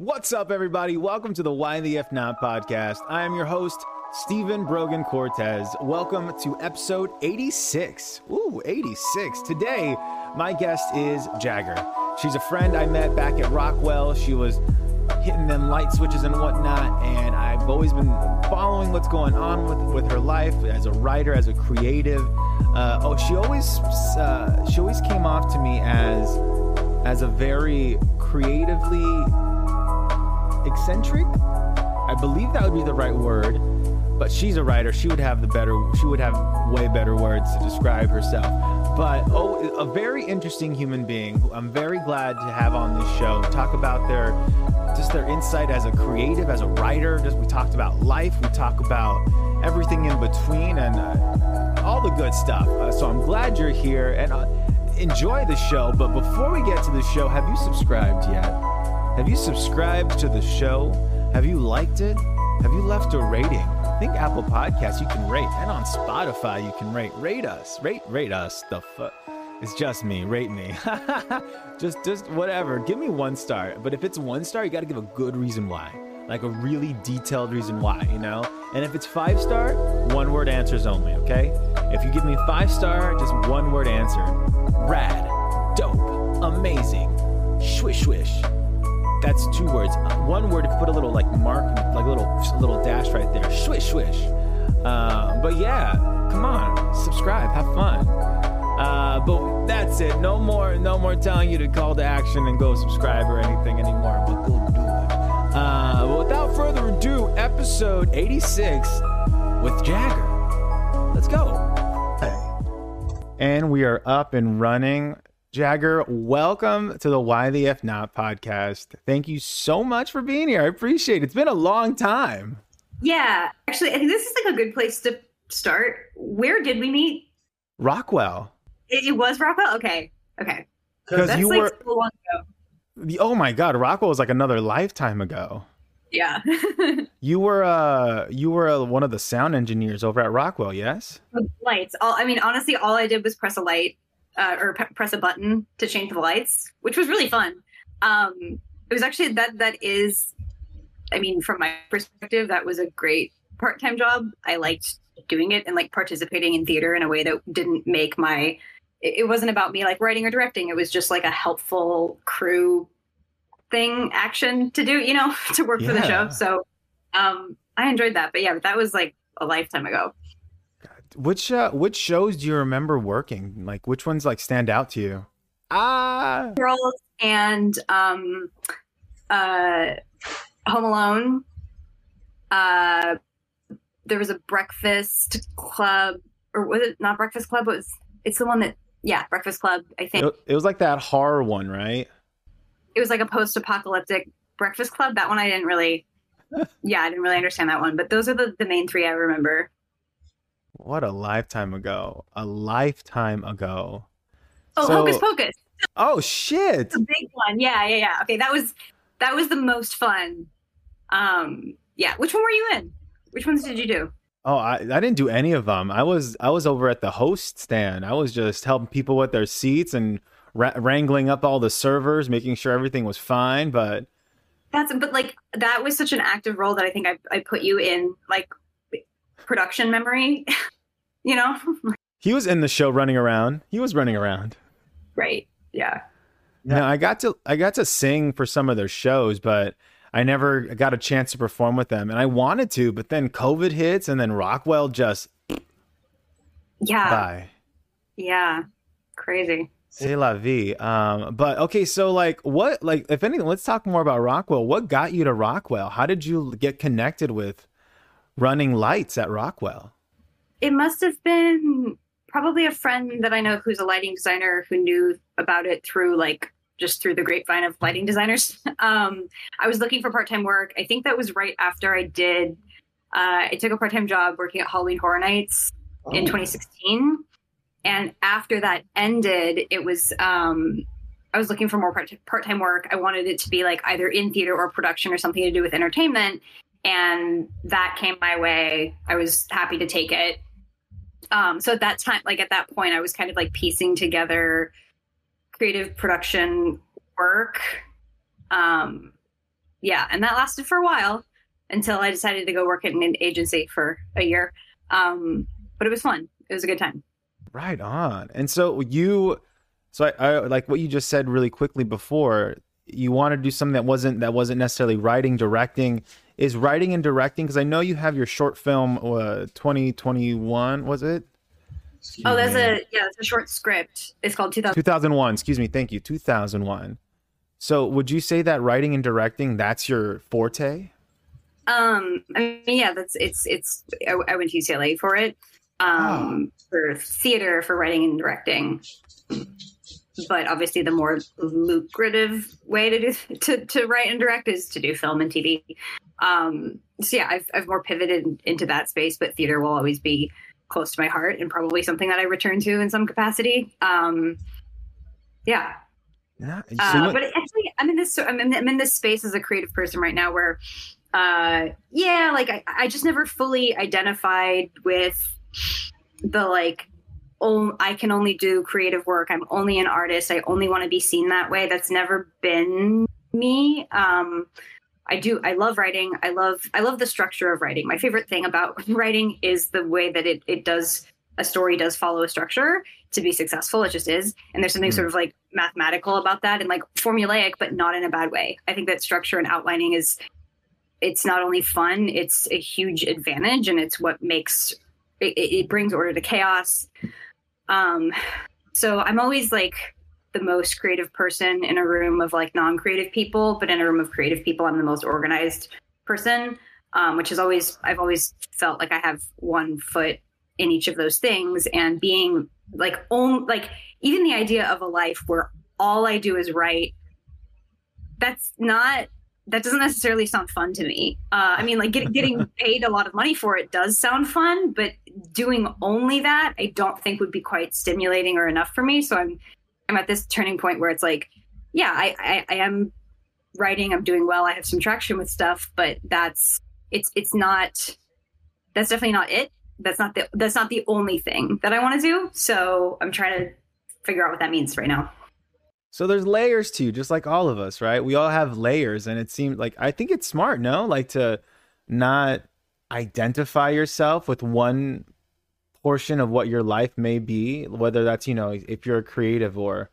What's up, everybody? Welcome to the Y the F Not podcast. I am your host, Steven Brogan Cortez. Welcome to episode 86. Ooh, 86. Today, my guest is Jagger. She's a friend I met back at Rockwell. She was hitting them light switches and whatnot, and I've always been following what's going on with, with her life as a writer, as a creative. Uh, oh, she always uh, she always came off to me as as a very creatively eccentric. I believe that would be the right word, but she's a writer. She would have the better. She would have way better words to describe herself. But oh, a very interesting human being. Who I'm very glad to have on this show. Talk about their just their insight as a creative, as a writer. Just we talked about life. We talk about everything in between and uh, all the good stuff. Uh, so I'm glad you're here and uh, enjoy the show. But before we get to the show, have you subscribed yet? Have you subscribed to the show? Have you liked it? Have you left a rating? I think Apple Podcasts you can rate, and on Spotify you can rate. Rate us, rate rate us. The fuck. It's just me. Rate me. just just whatever. Give me one star. But if it's one star, you got to give a good reason why. Like a really detailed reason why, you know? And if it's five star, one word answers only, okay? If you give me five star, just one word answer. Rad, dope, amazing, swish swish. That's two words. Uh, One word if you put a little like mark, like a little a little dash right there. Swish swish. Uh, but yeah, come on, subscribe, have fun. Uh, but that's it. No more, no more telling you to call to action and go subscribe or anything anymore. But go do it. Uh, but without further ado, episode 86 with Jagger. Let's go. And we are up and running. Jagger, welcome to the Y the F Not podcast. Thank you so much for being here. I appreciate it. It's been a long time. Yeah, actually, I think this is like a good place to start. Where did we meet? Rockwell. It, it was Rockwell. Okay, okay. Because you like were, so long ago. the- oh my God, Rockwell was like another lifetime ago. Yeah. You were, uh, you were uh, one of the sound engineers over at Rockwell, yes? lights. All I mean, honestly, all I did was press a light uh, or p- press a button to change the lights, which was really fun. Um, it was actually that that is, I mean, from my perspective, that was a great part-time job. I liked doing it and like participating in theater in a way that didn't make my. It wasn't about me like writing or directing. It was just like a helpful crew thing, action to do, you know, to work for the show. So um, I enjoyed that. But yeah, but that was like a lifetime ago. Which, uh, which shows do you remember working? Like, which ones like stand out to you? Ah, Girls and um, uh, Home Alone. Uh, there was a Breakfast Club, or was it not Breakfast Club? It was it's the one that yeah, Breakfast Club. I think it, it was like that horror one, right? it was like a post-apocalyptic Breakfast Club. That one I didn't really. Yeah, I didn't really understand that one, but those are the, the main three I remember. What a lifetime ago. A lifetime ago. Oh, So- Hocus Pocus. Oh shit. the big one. Yeah, yeah, yeah. Okay, that was that was the most fun. Um, yeah. Which one were you in? Which ones did you do? Oh, I, I didn't do any of them. I was I was over at the host stand. I was just helping people with their seats and ra- wrangling up all the servers, making sure everything was fine. But That's but like that was such an active role that I think I I put you in like production memory. you know, he was in the show running around. He was running around. right? Yeah. No, I got to I got to sing for some of their shows, but I never got a chance to perform with them. And I wanted to, but then COVID hits, and then Rockwell just Yeah. bye. Yeah. Crazy. C'est la vie. Um, but okay, so like, what, like, if anything, let's talk more about Rockwell. What got you to Rockwell? How did you get connected with running lights at Rockwell? It must have been probably a friend that I know who's a lighting designer who knew about it through like just through the grapevine of lighting designers. Um, I was looking for part time work. I think that was right after I did. Uh, I took a part time job working at Halloween Horror Nights in 2016, and after that ended, it was um, I was looking for more part time work. I wanted it to be like either in theater or production or something to do with entertainment, and that came my way. I was happy to take it. Um, so at that time, like at that point, I was kind of like piecing together creative production work. Um, yeah, and that lasted for a while until I decided to go work at an agency for a year. Um, but it was fun. It was a good time. Right on. And so you, so I, I like what you just said really quickly before. You want to do something that wasn't that wasn't necessarily writing, directing. Is writing and directing because I know you have your short film, uh, twenty twenty one was it? Excuse oh, that's me. a yeah, it's a short script. It's called 2000. 2001. Excuse me. Thank you. 2001. So, would you say that writing and directing that's your forte? Um, I mean, yeah, that's it's it's. I, I went to UCLA for it, um, oh. for theater, for writing and directing. But obviously, the more lucrative way to do to to write and direct is to do film and TV. Um, so yeah, I've I've more pivoted into that space, but theater will always be close to my heart and probably something that I return to in some capacity. Um, yeah. Yeah, uh, but actually, I'm in this. I'm in, I'm in this space as a creative person right now, where, uh, yeah, like I, I just never fully identified with the like, oh, I can only do creative work. I'm only an artist. I only want to be seen that way. That's never been me. Um, I do I love writing. I love I love the structure of writing. My favorite thing about writing is the way that it it does a story does follow a structure to be successful. It just is. And there's something mm. sort of like mathematical about that and like formulaic, but not in a bad way. I think that structure and outlining is it's not only fun, it's a huge advantage and it's what makes it, it brings order to chaos. Um so I'm always like the most creative person in a room of like non-creative people, but in a room of creative people, I'm the most organized person. Um, which is always I've always felt like I have one foot in each of those things, and being like on like even the idea of a life where all I do is write. That's not that doesn't necessarily sound fun to me. Uh, I mean, like get, getting paid a lot of money for it does sound fun, but doing only that, I don't think would be quite stimulating or enough for me. So I'm I'm at this turning point where it's like, yeah, I, I, I am writing, I'm doing well, I have some traction with stuff, but that's it's it's not that's definitely not it. That's not the that's not the only thing that I want to do. So I'm trying to figure out what that means right now. So there's layers to you, just like all of us, right? We all have layers, and it seems like I think it's smart, no, like to not identify yourself with one portion of what your life may be, whether that's you know if you're a creative or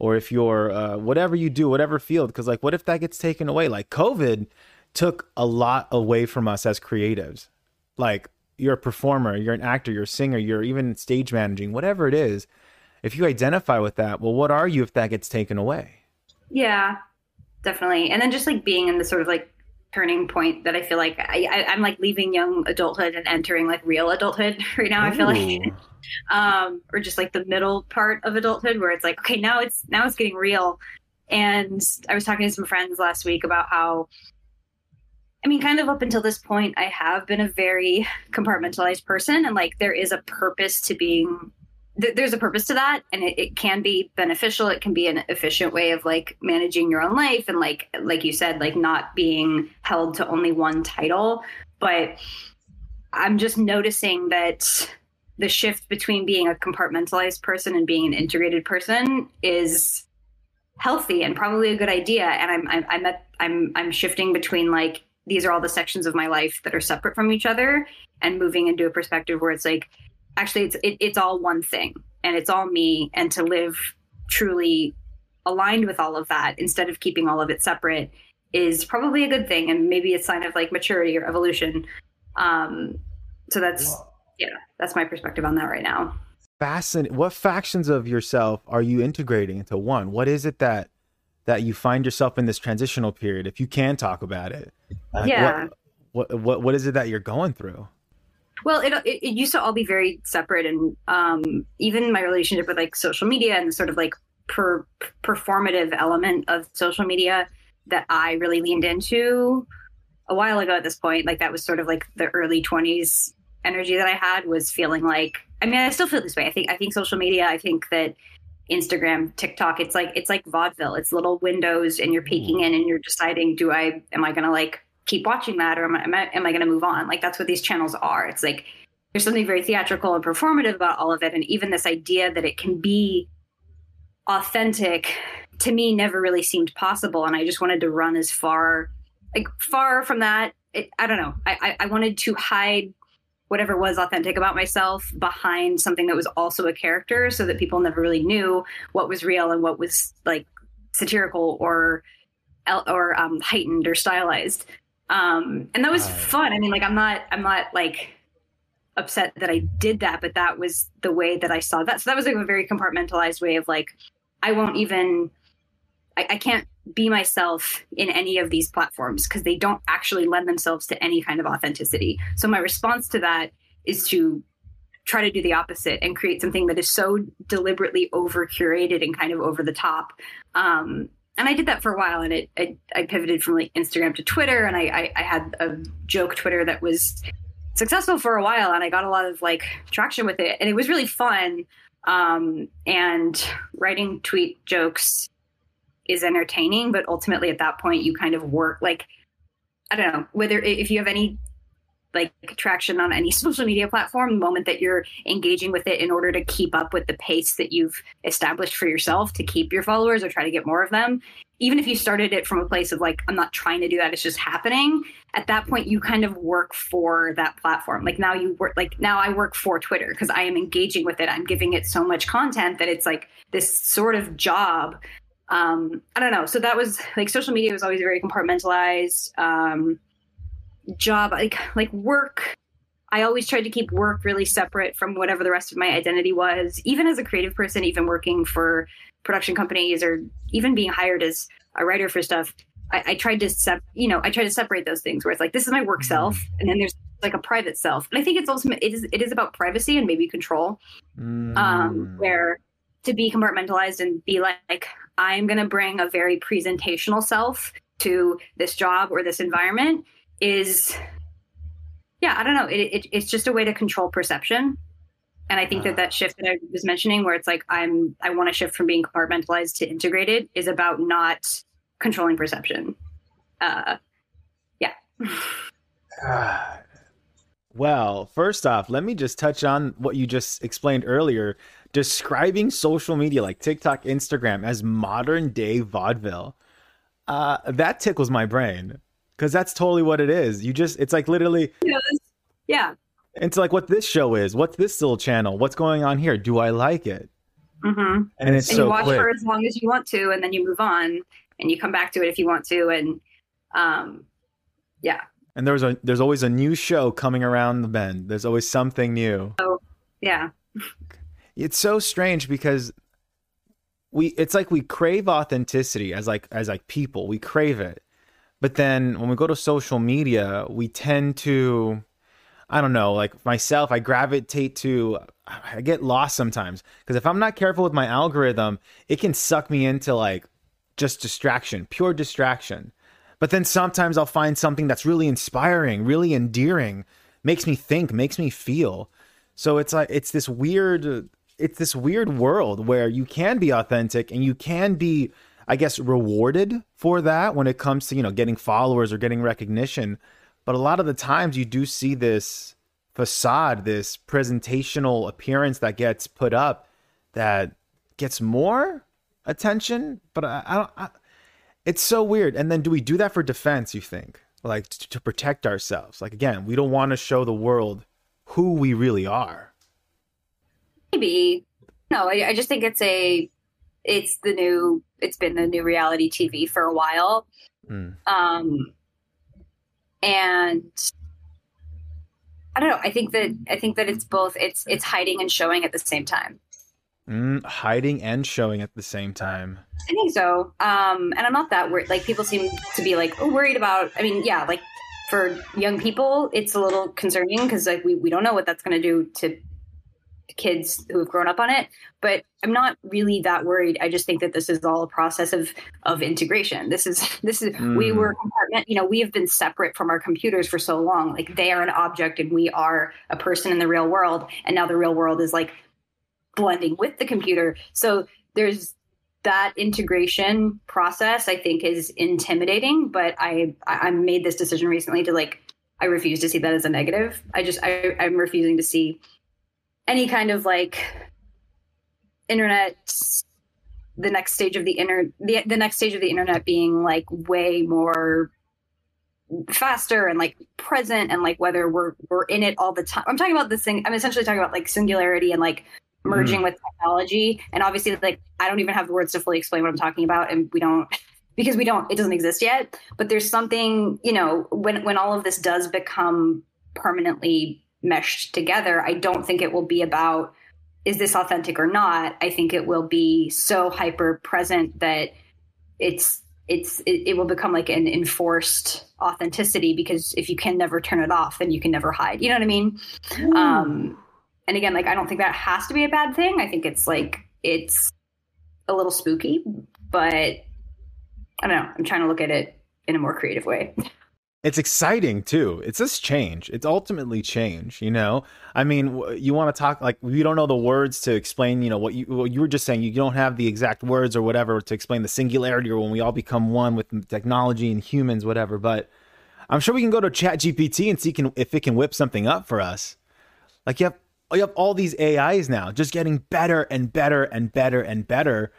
or if you're uh, whatever you do, whatever field. Because like, what if that gets taken away? Like COVID took a lot away from us as creatives. Like you're a performer, you're an actor, you're a singer, you're even stage managing, whatever it is. If you identify with that, well, what are you if that gets taken away? Yeah, definitely. And then just like being in the sort of like turning point that I feel like I, I, am like leaving young adulthood and entering like real adulthood right now. Ooh. I feel like, um, or just like the middle part of adulthood where it's like, okay, now it's now it's getting real. And I was talking to some friends last week about how, I mean, kind of up until this point, I have been a very compartmentalized person, and like there is a purpose to being th- there's a purpose to that and it, it, can be beneficial. It can be an efficient way of like managing your own life and like like you said like not being held to only one title. But i'm just noticing that the shift between being a compartmentalized person and being an integrated person is healthy and probably a good idea. And i'm i'm i'm, at, I'm, I'm shifting between like these are all the sections of my life that are separate from each other and moving into a perspective where it's like actually it's it, it's all one thing and it's all me and to live truly aligned with all of that instead of keeping all of it separate is probably a good thing and maybe a sign of like maturity or evolution. Um so that's yeah that's my perspective on that right now. Fascinating what factions of yourself are you integrating into one? What is it that that you find yourself in this transitional period if you can talk about it? Like yeah. what, what what what is it that you're going through well, it, it, it used to all be very separate, and um, even my relationship with like social media and the sort of like per, performative element of social media that I really leaned into a while ago. At this point, like that was sort of like the early twenties energy that I had was feeling like. I mean, I still feel this way. I think I think social media. I think that Instagram, TikTok, it's like it's like vaudeville. It's little windows, and you're peeking mm. in, and you're deciding, do I am I going to like keep watching that or am I, am I, am I going to move on? Like that's what these channels are. It's like there's something very theatrical and performative about all of it. And even this idea that it can be authentic to me never really seemed possible. And I just wanted to run as far like far from that. It, I don't know. I, I, I wanted to hide whatever was authentic about myself behind something that was also a character so that people never really knew what was real and what was like satirical or or um, heightened or stylized um, and that was fun i mean like i'm not i'm not like upset that i did that but that was the way that i saw that so that was like a very compartmentalized way of like i won't even I, I can't be myself in any of these platforms because they don't actually lend themselves to any kind of authenticity. So my response to that is to try to do the opposite and create something that is so deliberately over curated and kind of over the top. Um, and I did that for a while, and it, it I pivoted from like Instagram to Twitter, and I, I, I had a joke Twitter that was successful for a while, and I got a lot of like traction with it, and it was really fun. Um, and writing tweet jokes is entertaining, but ultimately at that point you kind of work like I don't know whether if you have any like traction on any social media platform, the moment that you're engaging with it in order to keep up with the pace that you've established for yourself to keep your followers or try to get more of them, even if you started it from a place of like, I'm not trying to do that, it's just happening, at that point you kind of work for that platform. Like now you work like now I work for Twitter because I am engaging with it. I'm giving it so much content that it's like this sort of job um, I don't know. So that was like social media was always very compartmentalized. Um, job, like like work. I always tried to keep work really separate from whatever the rest of my identity was. Even as a creative person, even working for production companies or even being hired as a writer for stuff, I, I tried to sep- you know I tried to separate those things where it's like this is my work self, and then there's like a private self. And I think it's also It is it is about privacy and maybe control, um, mm. um, where to be compartmentalized and be like I'm going to bring a very presentational self to this job or this environment is, yeah, I don't know. It, it, it's just a way to control perception. And I think that that shift that I was mentioning, where it's like I'm, I want to shift from being compartmentalized to integrated, is about not controlling perception. Uh, yeah. well, first off, let me just touch on what you just explained earlier describing social media like TikTok, Instagram as modern day vaudeville. Uh, that tickles my brain because that's totally what it is. You just, it's like literally, yeah. It's like what this show is. What's this little channel? What's going on here? Do I like it? Mm-hmm. And it's and so you watch quick. for as long as you want to, and then you move on, and you come back to it if you want to, and um, yeah. And there's a there's always a new show coming around the bend. There's always something new. Oh, yeah it's so strange because we it's like we crave authenticity as like as like people we crave it but then when we go to social media we tend to i don't know like myself i gravitate to i get lost sometimes. Because if i'm not careful with my algorithm it can suck me into like just distraction pure distraction. But then sometimes i'll find something that's really inspiring really endearing makes me think makes me feel. So it's like it's this weird it's this weird world where you can be authentic and you can be I guess rewarded for that when it comes to, you know, getting followers or getting recognition. But a lot of the times you do see this facade, this presentational appearance that gets put up that gets more attention, but I, I don't I, it's so weird. And then do we do that for defense, you think? Like to, to protect ourselves? Like again, we don't want to show the world who we really are. Maybe. No, I, I just think it's a it's the new it's been the new reality TV for a while. Mm. Um and I don't know. I think that I think that it's both it's it's hiding and showing at the same time. Mm, hiding and showing at the same time. I think so. Um, and I'm not that worried. Like people seem to be like oh, worried about. I mean, yeah, like for young people, it's a little concerning because like we we don't know what that's going to do to kids who have grown up on it but i'm not really that worried. I just think that this is all a process of of integration. This is this is mm. we were compartment you know we have been separate from our computers for so long. Like they are an object and we are a person in the real world and now the real world is like blending with the computer. So there's that integration process i think is intimidating but i i made this decision recently to like i refuse to see that as a negative. I just I, i'm refusing to see any kind of like internet the next stage of the inter the, the next stage of the internet being like way more faster and like present and like whether we're we're in it all the time. I'm talking about this thing. I'm essentially talking about like singularity and like merging mm. with technology. And obviously, like I don't even have the words to fully explain what I'm talking about, and we don't because we don't. It doesn't exist yet. But there's something you know when when all of this does become permanently meshed together. I don't think it will be about is this authentic or not. I think it will be so hyper present that it's it's it, it, will become like an enforced authenticity because if you can never turn it off then you can never hide you know what i mean mm. um and again like i don't think that has to be a bad thing i think it's like it's a little spooky but i don't know i'm trying to look at it in a more creative way it's exciting too. It's this change. It's ultimately change. You know, I mean, you want to talk like we don't know the words to explain. You know what you what you were just saying. You don't have the exact words or whatever to explain the singularity or when we all become one with technology and humans, whatever. But I'm sure we can go to Chat GPT and see can, if it can whip something up for us. Like you have you have all these AIs now, just getting better and better and better and better.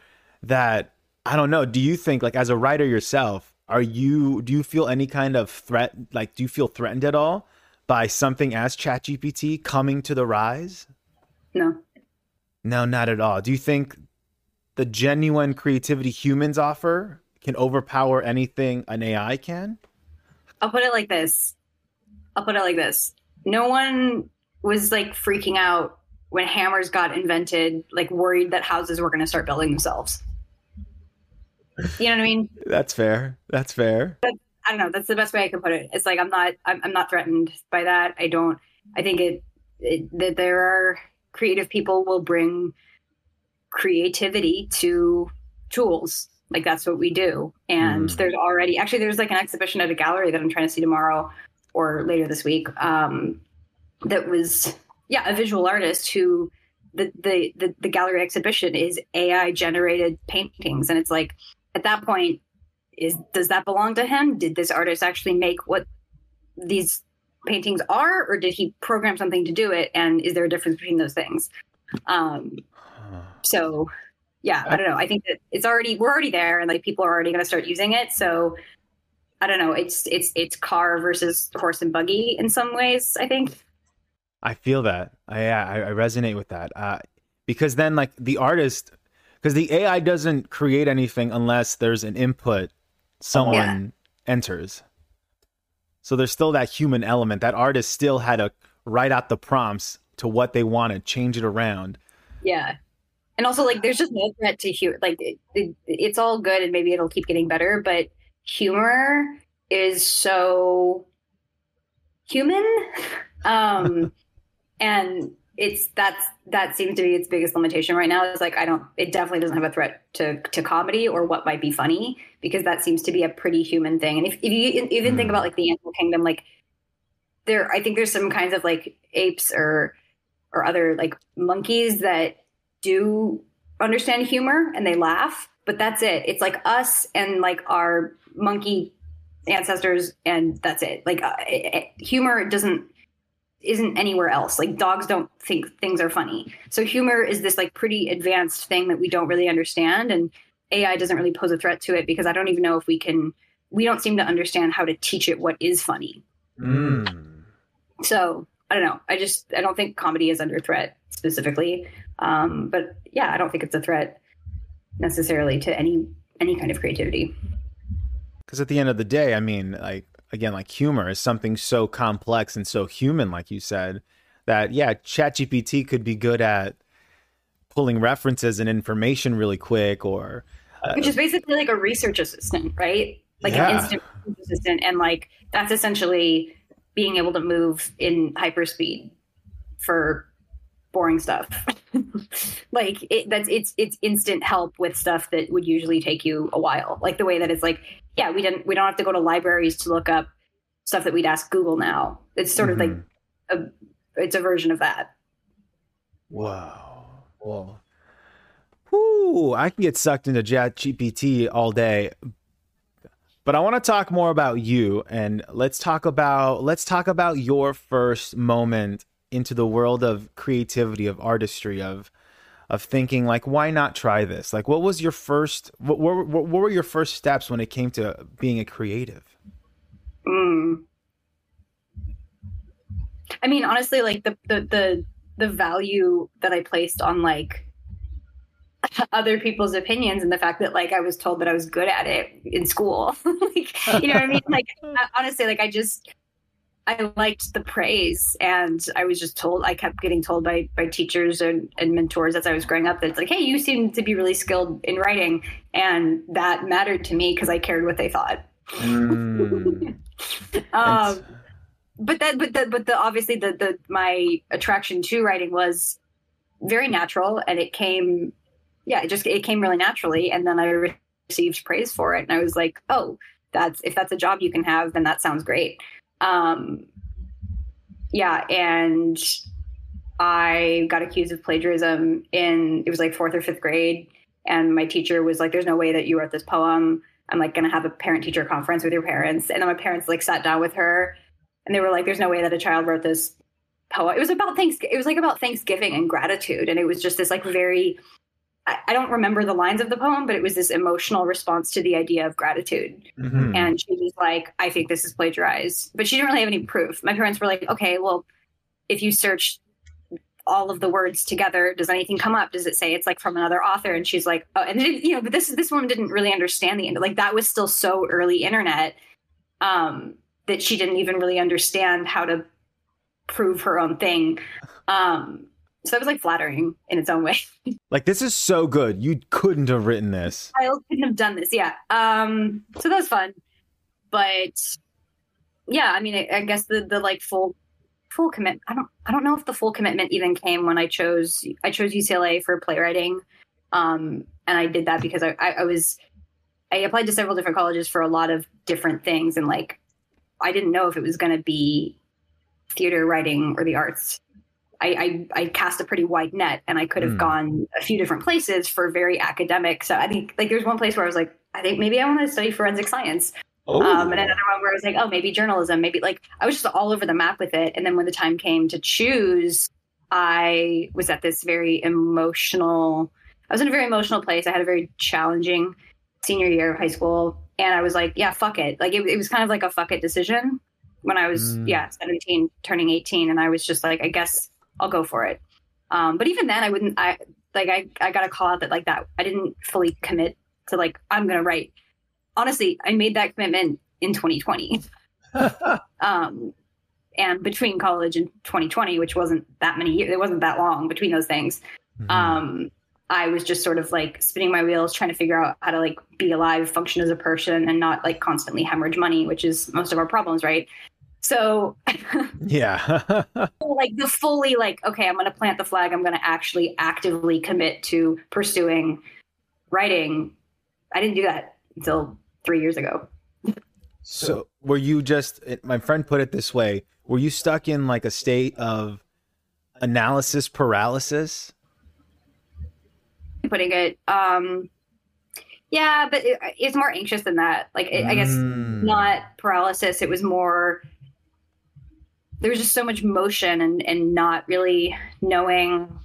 That I don't know. Do you think like as a writer yourself? Are you do you feel any kind of threat like do you feel threatened at all by something as ChatGPT coming to the rise? No. No, not at all. Do you think the genuine creativity humans offer can overpower anything an AI can? I'll put it like this. I'll put it like this. No one was like freaking out when hammers got invented, like worried that houses were going to start building themselves. You know what I mean? That's fair. That's fair. But, I don't know. That's the best way I can put it. It's like I'm not. I'm, I'm not threatened by that. I don't. I think it, it that there are creative people will bring creativity to tools. Like that's what we do. And mm. there's already actually there's like an exhibition at a gallery that I'm trying to see tomorrow or later this week. Um, that was yeah a visual artist who the, the the the gallery exhibition is AI generated paintings, and it's like at that point is does that belong to him? Did this artist actually make what these paintings are or did he program something to do it? And is there a difference between those things? Um so yeah i don't know. I think that it's already we're already there and like people are already going to start using it. So i don't know. It's it's it's car versus horse and buggy in some ways i think. I feel that. I i, I resonate with that. Uh because then like the artist because the AI doesn't create anything unless there's an input someone yeah. enters. So there's still that human element. That artist still had to write out the prompts to what they wanted, change it around. Yeah. And also, like, there's just no threat to humor. Like, it, it, it's all good and maybe it'll keep getting better, but humor is so human. Um, and it's that's that seems to be its biggest limitation right now. Is like i don't it definitely doesn't have a threat to to comedy or what might be funny because that seems to be a pretty human thing. And if, if you even think hmm. about like the animal kingdom like there i think there's some kinds of like apes or or other like monkeys that do understand humor and they laugh but that's it. It's like us and like our monkey ancestors and that's it. Like uh, it, humor doesn't isn't anywhere else. Like dogs don't think things are funny. So humor is this like pretty advanced thing that we don't really understand and AI doesn't really pose a threat to it because I don't even know if we can we don't seem to understand how to teach it what is funny. Mm. So, I don't know. I just I don't think comedy is under threat specifically. Um, but yeah, I don't think it's a threat necessarily to any any kind of creativity. Cuz at the end of the day, I mean, like again like humor is something so complex and so human like you said that yeah ChatGPT could be good at pulling references and information really quick or uh, which is basically like a research assistant right like yeah. an instant assistant and like that's essentially being able to move in hyperspeed for boring stuff like it, that's it's it's instant help with stuff that would usually take you a while like the way that it's like yeah, we didn't we don't have to go to libraries to look up stuff that we'd ask Google now. It's sort mm-hmm. of like mm-hmm. a it's a version of that. Wow. Well, whoo, I can get sucked into Chat GPT all day. But I want to talk more about you and let's talk about let's talk about your first moment into the world of creativity, of artistry, of of thinking like why not try this like what was your first what, what, what were your first steps when it came to being a creative Mm. I mean, honestly, like the, the the the value that I placed on like other people's opinions and the fact that like I was told that I was good at it in school. like, you know what I mean? Like honestly, like I just I liked the praise and I was just told I kept getting told by by teachers and, and mentors as I was growing up that it's like, hey, you seem to be really skilled in writing. And that mattered to me because I cared what they thought. Mm. um but that but the but the obviously the the my attraction to writing was very natural and it came yeah, it just it came really naturally, and then I received praise for it, and I was like, oh, that's if that's a job you can have, then that sounds great. Um, yeah, and I got accused of plagiarism in it was like fourth or fifth grade, and my teacher was like, "There's no way that you wrote this poem." I'm like gonna have a parent teacher conference with your parents, and then my parents like sat down with her, and they were like, "There's no way that a child wrote this poem." It was about thanks. It was like about Thanksgiving and gratitude, and it was just this like very I, don't remember the lines of the poem, but it was this emotional response to the idea of gratitude. Mm-hmm. And she was like, I think this is plagiarized. But she didn't really have any proof. My parents were like, okay, well, if you search all of the words together, does anything come up? Does it say it's like from another author? And she's like, oh, and it, you know, but this this woman didn't really understand the end like that was still so early internet um, that she didn't even really understand how to prove her own thing. Um, so it was like flattering in its own way. like this is so good. You couldn't have written this. I couldn't have done this. Yeah. Um. So that was fun, but yeah. I mean, I, I guess the the like full full commit. I don't. I don't know if the full commitment even came when I chose. I chose UCLA for playwriting. Um. And I did that because I, I, I was. I applied to several different colleges for a lot of different things, and like, I didn't know if it was going to be theater writing or the arts I, I, I cast a pretty wide net and I could have mm. gone a few different places for very academic. So I think like there's one place where I was like, I think maybe I want to study forensic science. Oh. Um, and another one where I was like, oh, maybe journalism, maybe like I was just all over the map with it. And then when the time came to choose, I was at this very emotional, I was in a very emotional place. I had a very challenging senior year of high school. And I was like, yeah, fuck it. Like it, it was kind of like a fuck it decision when I was, mm. yeah, 17, turning 18. And I was just like, I guess I'll go for it. Um, but even then, I wouldn't. I like I I got to call out that like that I didn't fully commit to like I'm gonna write. Honestly, I made that commitment in 2020. um, and between college and 2020, which wasn't that many years, it wasn't that long between those things. Mm-hmm. Um, I was just sort of like spinning my wheels, trying to figure out how to like be alive, function as a person, and not like constantly hemorrhage money, which is most of our problems, right? So yeah, like the fully like okay, I'm going to plant the flag. I'm going to actually actively commit to pursuing writing. I didn't do that until three years ago. So were you just? My friend put it this way: Were you stuck in like a state of analysis paralysis? Putting it, um, yeah, but it, it's more anxious than that. Like, it, I guess mm. not paralysis. It was more there was just so much motion and and not really knowing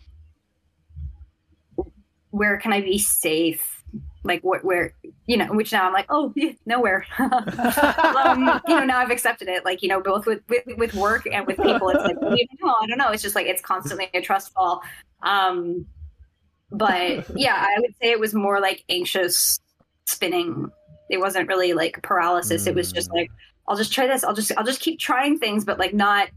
where can I be safe, like what where you know, which now I'm like, oh, yeah, nowhere. um, you know, now I've accepted it. Like you know, both with with, with work and with people, it's like, well, I don't know. It's just like it's constantly a trust fall. Um, but yeah, I would say it was more like anxious spinning. It wasn't really like paralysis. Mm. It was just like I'll just try this. I'll just I'll just keep trying things, but like not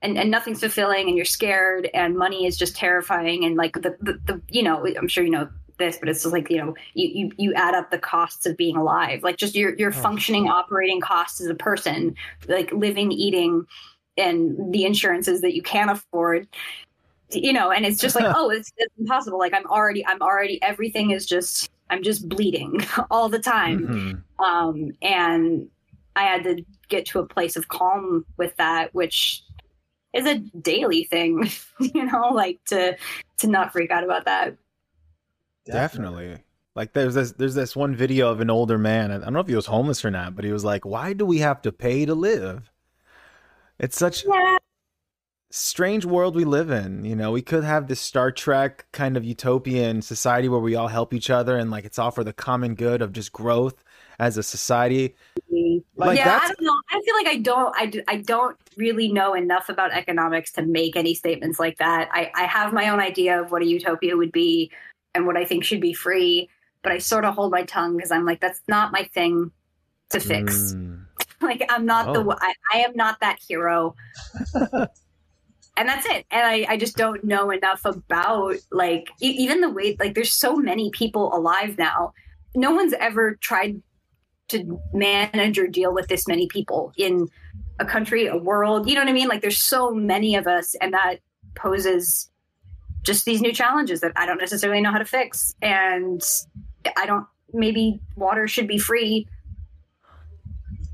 and, and nothing's fulfilling and you're scared and money is just terrifying and like the, the, the you know I'm sure you know this, but it's just like you know you, you you add up the costs of being alive, like just your your oh. functioning operating costs as a person, like living, eating, and the insurances that you can't afford you know and it's just like oh it's, it's, impossible like i'm already i'm already everything is just i'm just bleeding all the time mm-hmm. um and i had to get to a place of calm with that, which is a daily thing, you know, like to to not freak out about that. Definitely. Like there's this there's this one video of an older man. I don't know if he was homeless or not, but he was like, "Why do we have to pay to live?" It's such yeah. strange world we live in. You know, we could have this Star Trek kind of utopian society where we all help each other and like it's all for the common good of just growth as a society. Like yeah, I don't know. I feel like I don't. I, do, I don't really know enough about economics to make any statements like that. I, I have my own idea of what a utopia would be and what I think should be free, but I sort of hold my tongue because I'm like, that's not my thing to fix. Mm. like I'm not oh. the. I, I am not that hero. and that's it and I, I just don't know enough about like e- even the way like there's so many people alive now no one's ever tried to manage or deal with this many people in a country, a world. You know what I mean? Like there's so many of us, and that poses just these new challenges that I don't necessarily know how to fix. And I don't. Maybe water should be free.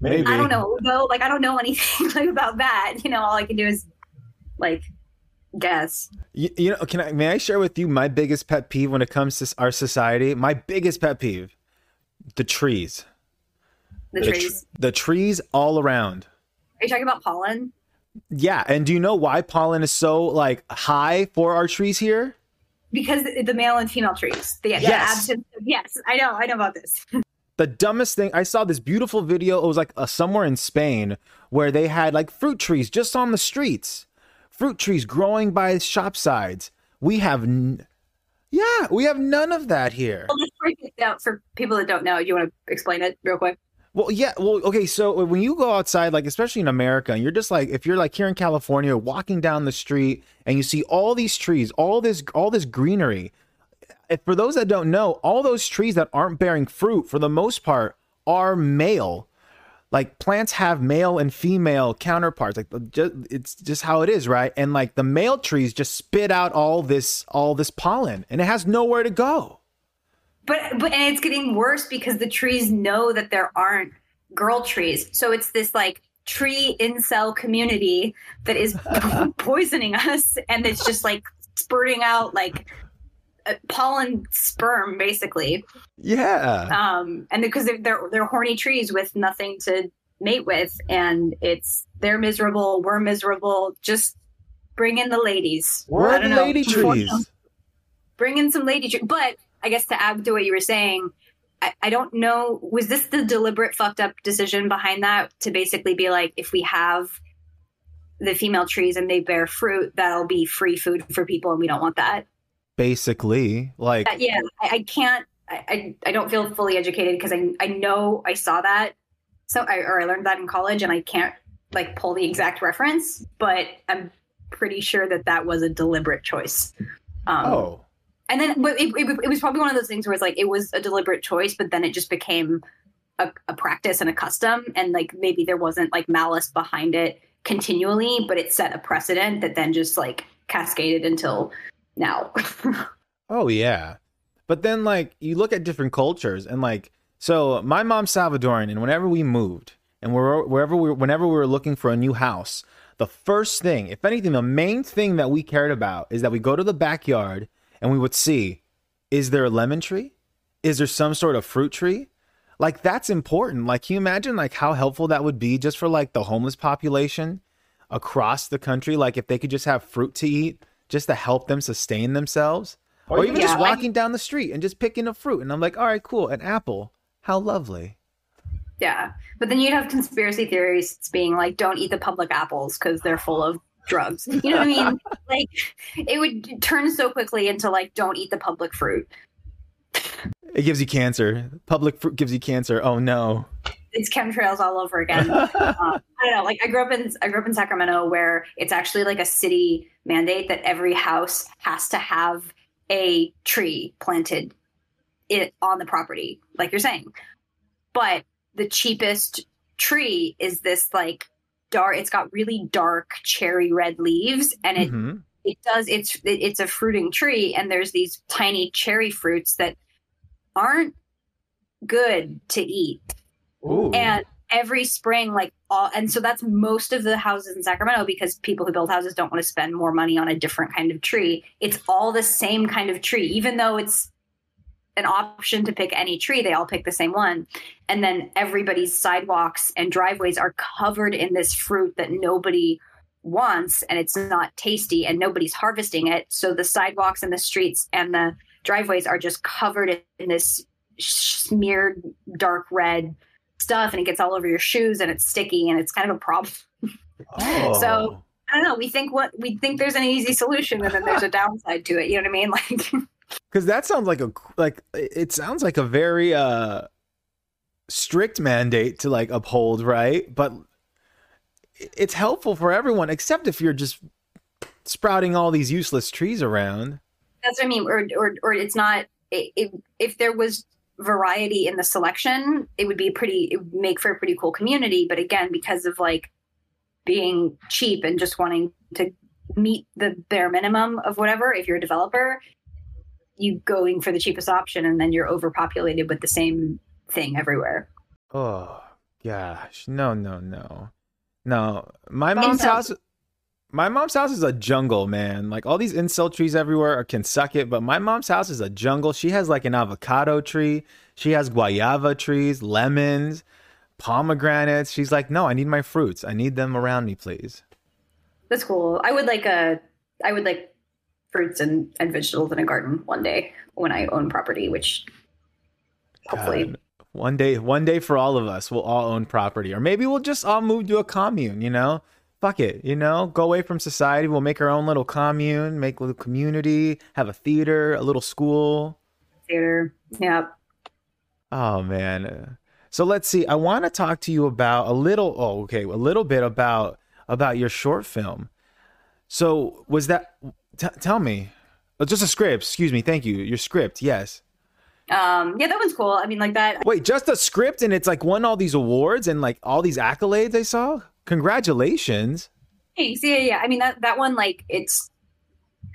Maybe I don't know. No, like I don't know anything like about that. You know, all I can do is like guess. You, you know, can I? May I share with you my biggest pet peeve when it comes to our society? My biggest pet peeve: the trees. The, the trees. Tr- the trees all around. Are you talking about pollen? Yeah, and do you know why pollen is so like high for our trees here? Because the male and female trees. The, yes. absence yes, I know. I know about this. the dumbest thing I saw this beautiful video. It was like uh, somewhere in Spain where they had like fruit trees just on the streets, fruit trees growing by shop sides. We have, n- yeah, we have none of that here. Well, let's break it down for people that don't know. You want to explain it real quick? Well, yeah. Well, okay. So uh, when you go outside, like especially in America, and you're just like, if you're like here in California, walking down the street, and you see all these trees, all this, all this greenery. If, for those that don't know, all those trees that aren't bearing fruit, for the most part, are male. Like plants have male and female counterparts. Like just, it's just how it is, right? And like the male trees just spit out all this, all this pollen, and it has nowhere to go but but and it's getting worse because the trees know that there aren't girl trees. So it's this like tree incel community that is poisoning us and it's just like spurting out like pollen sperm basically. Yeah. Um and because they're, they're they're horny trees with nothing to mate with and it's they're miserable, we're miserable. Just bring in the ladies. We're the lady trees. Bring in some lady trees. But I guess to add to what you were saying, I, I don't know. Was this the deliberate fucked up decision behind that to basically be like, if we have the female trees and they bear fruit, that'll be free food for people, and we don't want that. Basically, like yeah, I, I can't. I, I don't feel fully educated because I I know I saw that so I, or I learned that in college and I can't like pull the exact reference, but I'm pretty sure that that was a deliberate choice. Um, oh, and then it, it, it, was probably one of those things where it's like it was a deliberate choice but then it just became a, a, practice and a custom. And like maybe there wasn't like malice behind it continually but it set a precedent that then just like cascaded until now. Oh yeah. But then like you look at different cultures and like so my mom's salvadoran and whenever we moved and we're, wherever we whenever we were looking for a new house the first thing if anything the main thing that we cared about is that we go to the backyard and we would see is there a lemon tree? Is there some sort of fruit tree? Like that's important. Like can you imagine like how helpful that would be just for like the homeless population across the country like if they could just have fruit to eat just to help them sustain themselves? Or, or even yeah, just walking down the street and just picking a fruit and I'm like, "All right, cool, an apple. How lovely." Yeah. But then you'd have conspiracy theories being like don't eat the public apples cuz they're full of drugs. You know what I mean? like it would turn so quickly into like don't eat the public fruit. It gives you cancer. Public fruit gives you cancer. Oh no. It's chemtrails all over again. uh, I don't know. Like I grew up in I grew up in Sacramento where it's actually like a city mandate that every house has to have a tree planted it on the property, like you're saying. But the cheapest tree is this like dark. It's got really dark cherry red leaves, and it mm-hmm. it does. It's it's a fruiting tree, and there's these tiny cherry fruits that aren't good to eat. Ooh. And every spring, like all, and so that's most of the houses in Sacramento because people who build houses don't want to spend more money on a different kind of tree. It's all the same kind of tree, even though it's an option to pick any tree. They all pick the same one. And then everybody's sidewalks and driveways are covered in this fruit that nobody wants and it's not tasty and nobody's harvesting it. So the sidewalks and the streets and the driveways are just covered in this smeared dark red stuff and it gets all over your shoes and it's sticky and it's kind of a problem. Oh. So I don't know. We think what we think there's an easy solution and then there's a downside to it. You know what I mean? Like because that sounds like a like it sounds like a very uh strict mandate to like uphold, right? But it's helpful for everyone except if you're just sprouting all these useless trees around. That's what I mean. Or or or it's not. If if there was variety in the selection, it would be pretty. It would make for a pretty cool community. But again, because of like being cheap and just wanting to meet the bare minimum of whatever, if you're a developer, you going for the cheapest option, and then you're overpopulated with the same thing everywhere. Oh gosh, no, no, no, no. My mom's house. My mom's house is a jungle, man. Like all these incel trees everywhere can suck it, but my mom's house is a jungle. She has like an avocado tree. She has guayaba trees, lemons, pomegranates. She's like, no, I need my fruits. I need them around me, please. That's cool. I would like a, I would like fruits and, and vegetables in a garden one day when I own property, which hopefully God. one day, one day for all of us, we'll all own property, or maybe we'll just all move to a commune. You know, fuck it, you know, go away from society. We'll make our own little commune, make a little community, have a theater, a little school. Theater, yep. Oh man. So let's see. I want to talk to you about a little. Oh, okay, a little bit about about your short film. So was that? T- tell me. Oh, just a script. Excuse me. Thank you. Your script. Yes. Um. Yeah, that one's cool. I mean, like that. Wait, just a script, and it's like won all these awards and like all these accolades. I saw. Congratulations. Thanks. Yeah, yeah. I mean that that one like it's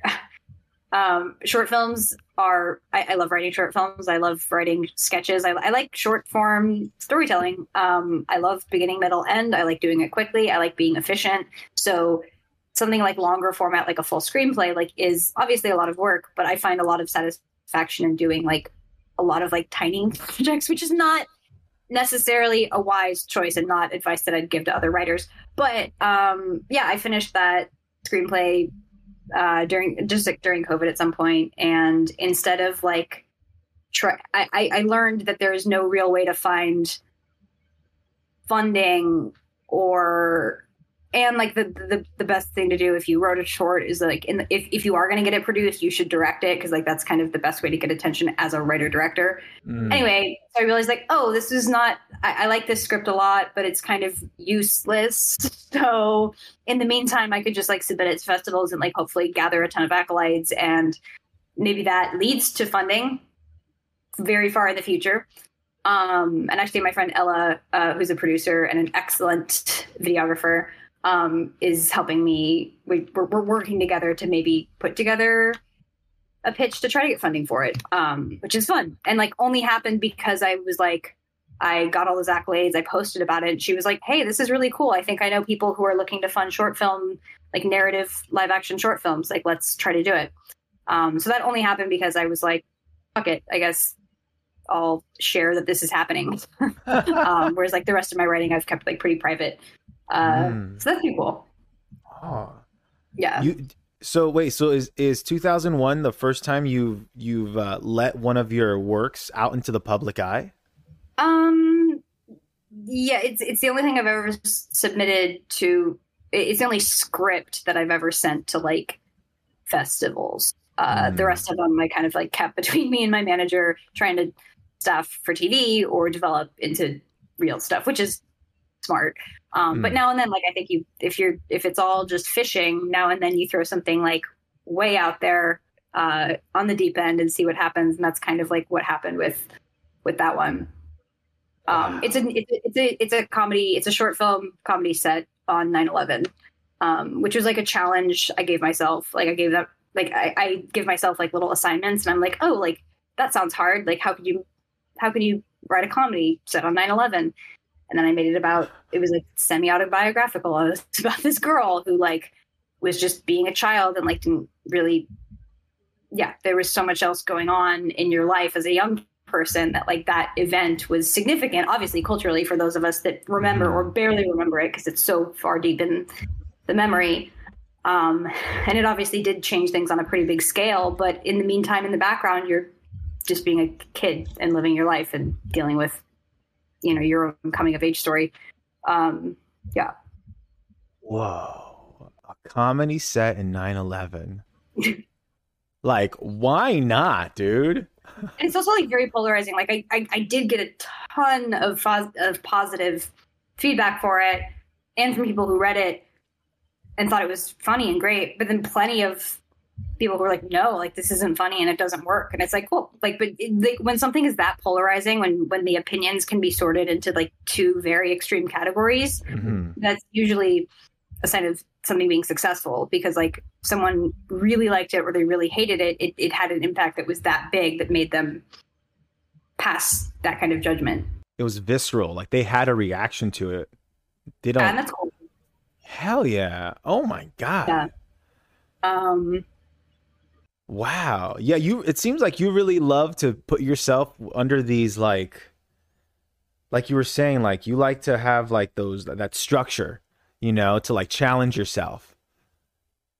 um short films are I, I love writing short films. I love writing sketches. I, I like short form storytelling. Um I love beginning, middle, end. I like doing it quickly. I like being efficient. So something like longer format like a full screenplay like is obviously a lot of work, but I find a lot of satisfaction in doing like a lot of like tiny projects, which is not necessarily a wise choice and not advice that I'd give to other writers. But um, yeah, I finished that screenplay uh, during just like during COVID at some point, and instead of like, try, I, I learned that there is no real way to find funding or and like the, the the best thing to do if you wrote a short is like in the, if if you are going to get it produced you should direct it because like that's kind of the best way to get attention as a writer director mm. anyway so i realized like oh this is not I, I, like this script a lot but it's kind of useless. So in the meantime i could just like submit it to festivals and like hopefully gather a ton of accolades and maybe that leads to funding very far in the future. Um, and actually my friend ella uh, who's a producer and an excellent videographer um, is helping me. We, are we're working together to maybe put together a pitch to try to get funding for it, um, which is fun. And like only happened because I was like, I got all those accolades. I posted about it. And she was like, "Hey, this is really cool. I think I know people who are looking to fund short film, like narrative live action short films. Like, let's try to do it." Um, so that only happened because I was like, "Fuck it, I guess I'll share that this is happening." um, whereas like the rest of my writing, I've kept like pretty private. Uh, mm. So that's pretty cool. Oh. Yeah. You, so wait, so is is 2001 the first time you've you've uh, let one of your works out into the public eye? Um, yeah, it's it's the only thing I've ever submitted to. It's the only script that I've ever sent to like festivals. Uh, mm. The rest of them I kind of like kept between me and my manager, trying to stuff for TV or develop into real stuff, which is smart. Um, mm. But now and then, like I think you, if you're, if it's all just fishing, now and then you throw something like way out there uh, on the deep end and see what happens. And that's kind of like what happened with with that one. Um, wow. It's a it's a, it's a it's a comedy. It's a short film comedy set on 9/11, um, which was like a challenge I gave myself. Like I gave that like I, I give myself like little assignments, and I'm like, oh, like that sounds hard. Like how could you how can you write a comedy set on 9/11? And then I made it about it was like semi autobiographical. It was about this girl who like was just being a child and like didn't really yeah, there was so much else going on in your life as a young person that like that event was significant obviously culturally for those of us that remember or barely remember it because it's so far deep in the memory um, and it obviously did change things on a pretty big scale but in the meantime in the background you're just being a kid and living your life and dealing with you know your own coming of age story. Um yeah. Whoa. A comedy set in 9-11 like why not dude? And it's also like very polarizing. Like i i, I did get a ton of, of positive feedback for it and from people who read it and thought it was funny and great but then plenty of people who are like, no, like this isn't funny and it doesn't work. And it's like, cool. Like, but it, like, when something is that polarizing, when when the opinions can be sorted into like two very extreme categories, mm-hmm. that's usually a sign of something being successful because like someone really liked it or they really hated it, it, it had an impact that was that big that made them pass that kind of judgment. It was visceral. Like they had a reaction to it. They don't. Cool. Hell yeah. Oh my God. Yeah. Um, Wow. Yeah, you it seems like you really love to put yourself under these like like you were saying like you like to have like those that structure, you know, to like challenge yourself.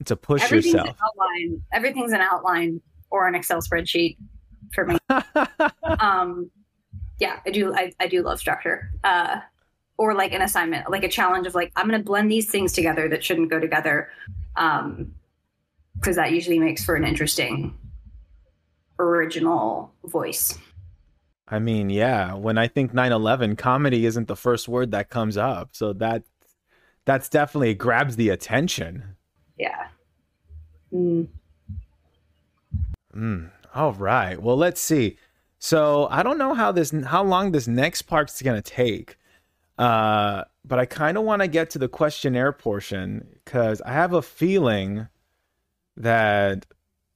To push Everything's yourself. An outline. Everything's an outline or an Excel spreadsheet for me. um yeah, I do I, I do love structure. Uh or like an assignment, like a challenge of like I'm going to blend these things together that shouldn't go together. Um because that usually makes for an interesting original voice. I mean, yeah, when I think 9/11, comedy isn't the first word that comes up. So that that's definitely grabs the attention. Yeah. Mm. Mm. All right. Well, let's see. So I don't know how this how long this next part's going to take. Uh, but I kind of want to get to the questionnaire portion cuz I have a feeling that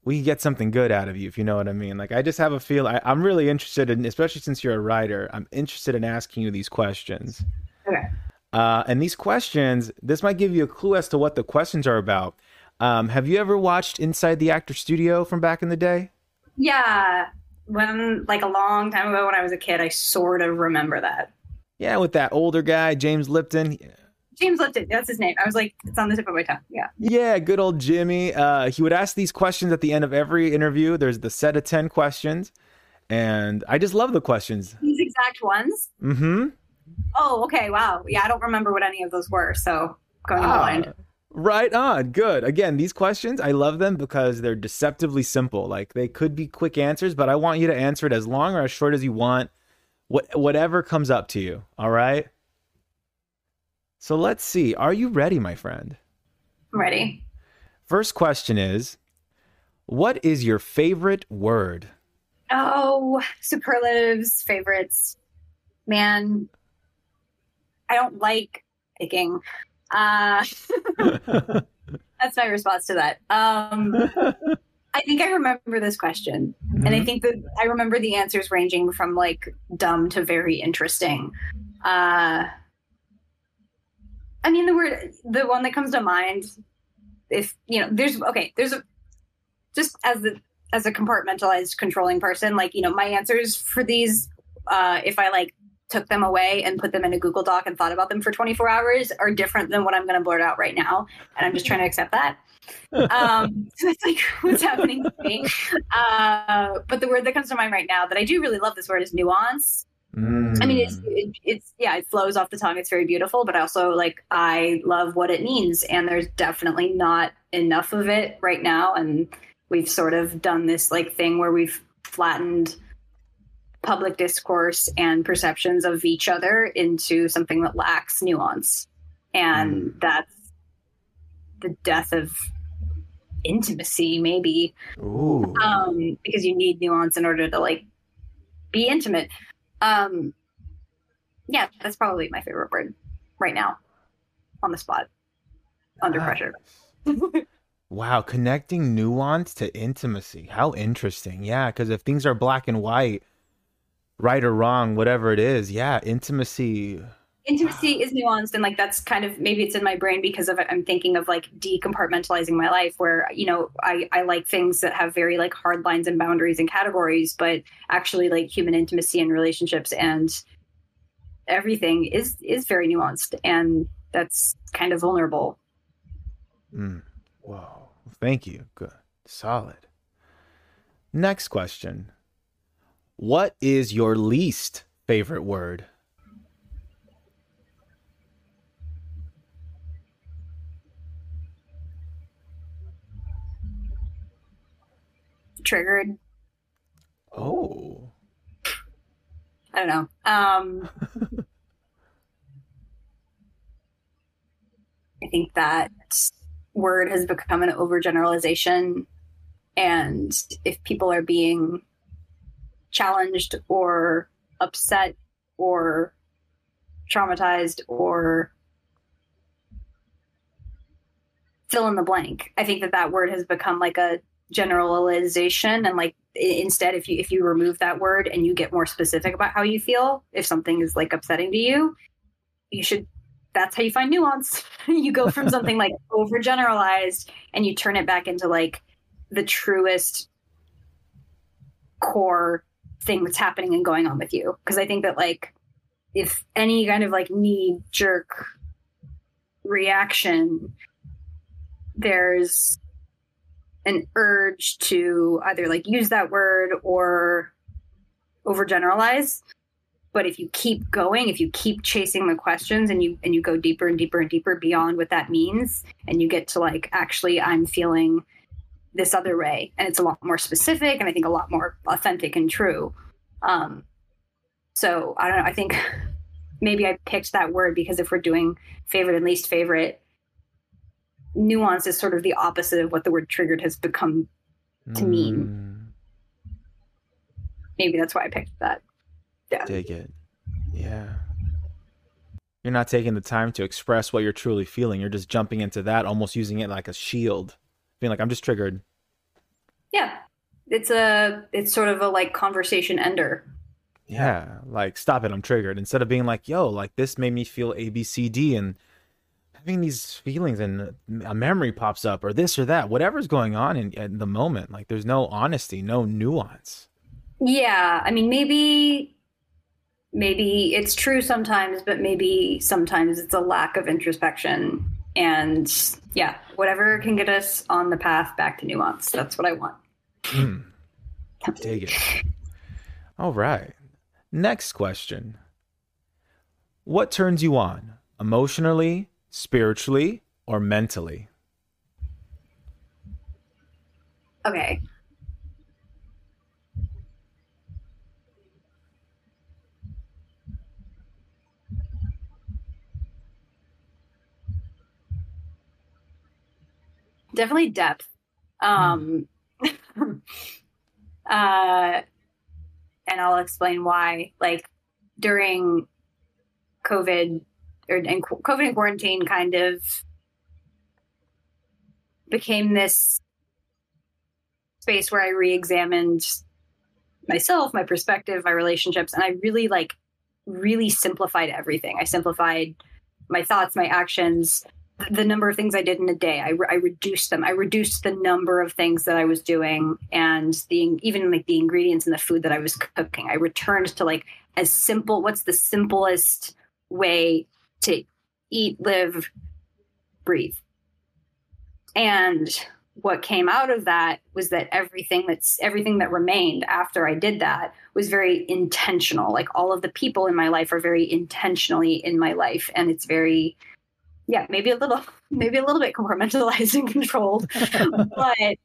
we get something good out of you, if you know what I mean. Like, I just have a feel. I, am really interested in, especially since you're a writer. I'm interested in asking you these questions. Okay. Uh, and these questions, this might give you a clue as to what the questions are about. Um, have you ever watched Inside the Actor Studio from back in the day? Yeah, when like a long time ago when I was a kid, I sort of remember that. Yeah, with that older guy, James Lipton. James Lipton, that's his name. I was like, it's on the tip of my tongue. Yeah. Yeah, good old Jimmy. Uh, he would ask these questions at the end of every interview. There's the set of 10 questions. And I just love the questions. These exact ones? Mm hmm. Oh, okay. Wow. Yeah, I don't remember what any of those were. So going ah, blind. Right on. Good. Again, these questions, I love them because they're deceptively simple. Like they could be quick answers, but I want you to answer it as long or as short as you want. What, whatever comes up to you. All right. So let's see. Are you ready, my friend? I'm ready. First question is What is your favorite word? Oh, superlatives, favorites. Man, I don't like picking. Uh, that's my response to that. Um, I think I remember this question. Mm-hmm. And I mm-hmm. think that I remember the answers ranging from like dumb to very interesting. Uh, I mean, the word, the one that comes to mind, if you know, there's okay, there's a just as the as a compartmentalized controlling person, like you know, my answers for these, uh, if I like took them away and put them in a Google Doc and thought about them for 24 hours, are different than what I'm going to blurt out right now, and I'm just trying to accept that. um, so it's like what's happening to me. Uh, but the word that comes to mind right now that I do really love this word is nuance. Mm. I mean, it's, it, it's, yeah, it flows off the tongue. It's very beautiful, but also like I love what it means. And there's definitely not enough of it right now. And we've sort of done this like thing where we've flattened public discourse and perceptions of each other into something that lacks nuance. And mm. that's the death of intimacy, maybe. Um, because you need nuance in order to like be intimate. Um, yeah, that's probably my favorite word right now on the spot, under wow. pressure. wow, connecting nuance to intimacy. How interesting. Yeah, because if things are black and white, right or wrong, whatever it is, yeah, intimacy. Intimacy is nuanced, and like that's kind of maybe it's in my brain because of I'm thinking of like decompartmentalizing my life, where you know I I like things that have very like hard lines and boundaries and categories, but actually like human intimacy and relationships and everything is is very nuanced, and that's kind of vulnerable. Mm. Wow, thank you. Good, solid. Next question. What is your least favorite word? Triggered. Oh. I don't know. Um, I think that word has become an overgeneralization. And if people are being challenged or upset or traumatized or fill in the blank, I think that that word has become like a generalization and like instead if you if you remove that word and you get more specific about how you feel if something is like upsetting to you you should that's how you find nuance. You go from something like overgeneralized and you turn it back into like the truest core thing that's happening and going on with you. Because i think that like if any kind of like knee jerk reaction there's an urge to either like use that word or overgeneralize. But if you keep going if you keep chasing the questions and you and you go deeper and deeper and deeper beyond what that means and you get to like actually i'm feeling this other way and it's a lot more specific and i think a lot more authentic and true. Um so i don't know i think maybe i picked that word because if we're doing favorite and least favorite nuance is sort of the opposite of what the word triggered has become to mean. Mm, Maybe that's why I picked that. Yeah. dig it. Yeah. You're not taking the time to express what you're truly feeling. You're just jumping into that, almost using it like a shield. Being like, I'm just triggered. Yeah. It's a it's sort of a like conversation ender. Yeah. Like, stop it, I'm triggered. Instead of being like, yo, like this made me feel A, B, C, D, and having these feelings and a memory pops up or this or that, whatever's going on in, in the moment. Like, there's no honesty, no nuance. Yeah. I mean maybe maybe it's true sometimes, but maybe sometimes it's a lack of introspection. And yeah, whatever can get us on the path back to nuance. That's what I want. Mm. Dig it. All right. Next question. What turns you on emotionally, spiritually, or mentally? Okay. Definitely depth. Um, uh, and I'll explain why. Like during COVID or and COVID and quarantine, kind of became this space where I re-examined myself, my perspective, my relationships, and I really like really simplified everything. I simplified my thoughts, my actions, the number of things I did in a day. I, re- I reduced them. I reduced the number of things that I was doing and the even like the ingredients in the food that I was cooking. I returned to like as simple. What's the simplest way to eat, live, breathe? And what came out of that was that everything that's everything that remained after I did that was very intentional. Like all of the people in my life are very intentionally in my life, and it's very, yeah, maybe a little, maybe a little bit compartmentalized and controlled, but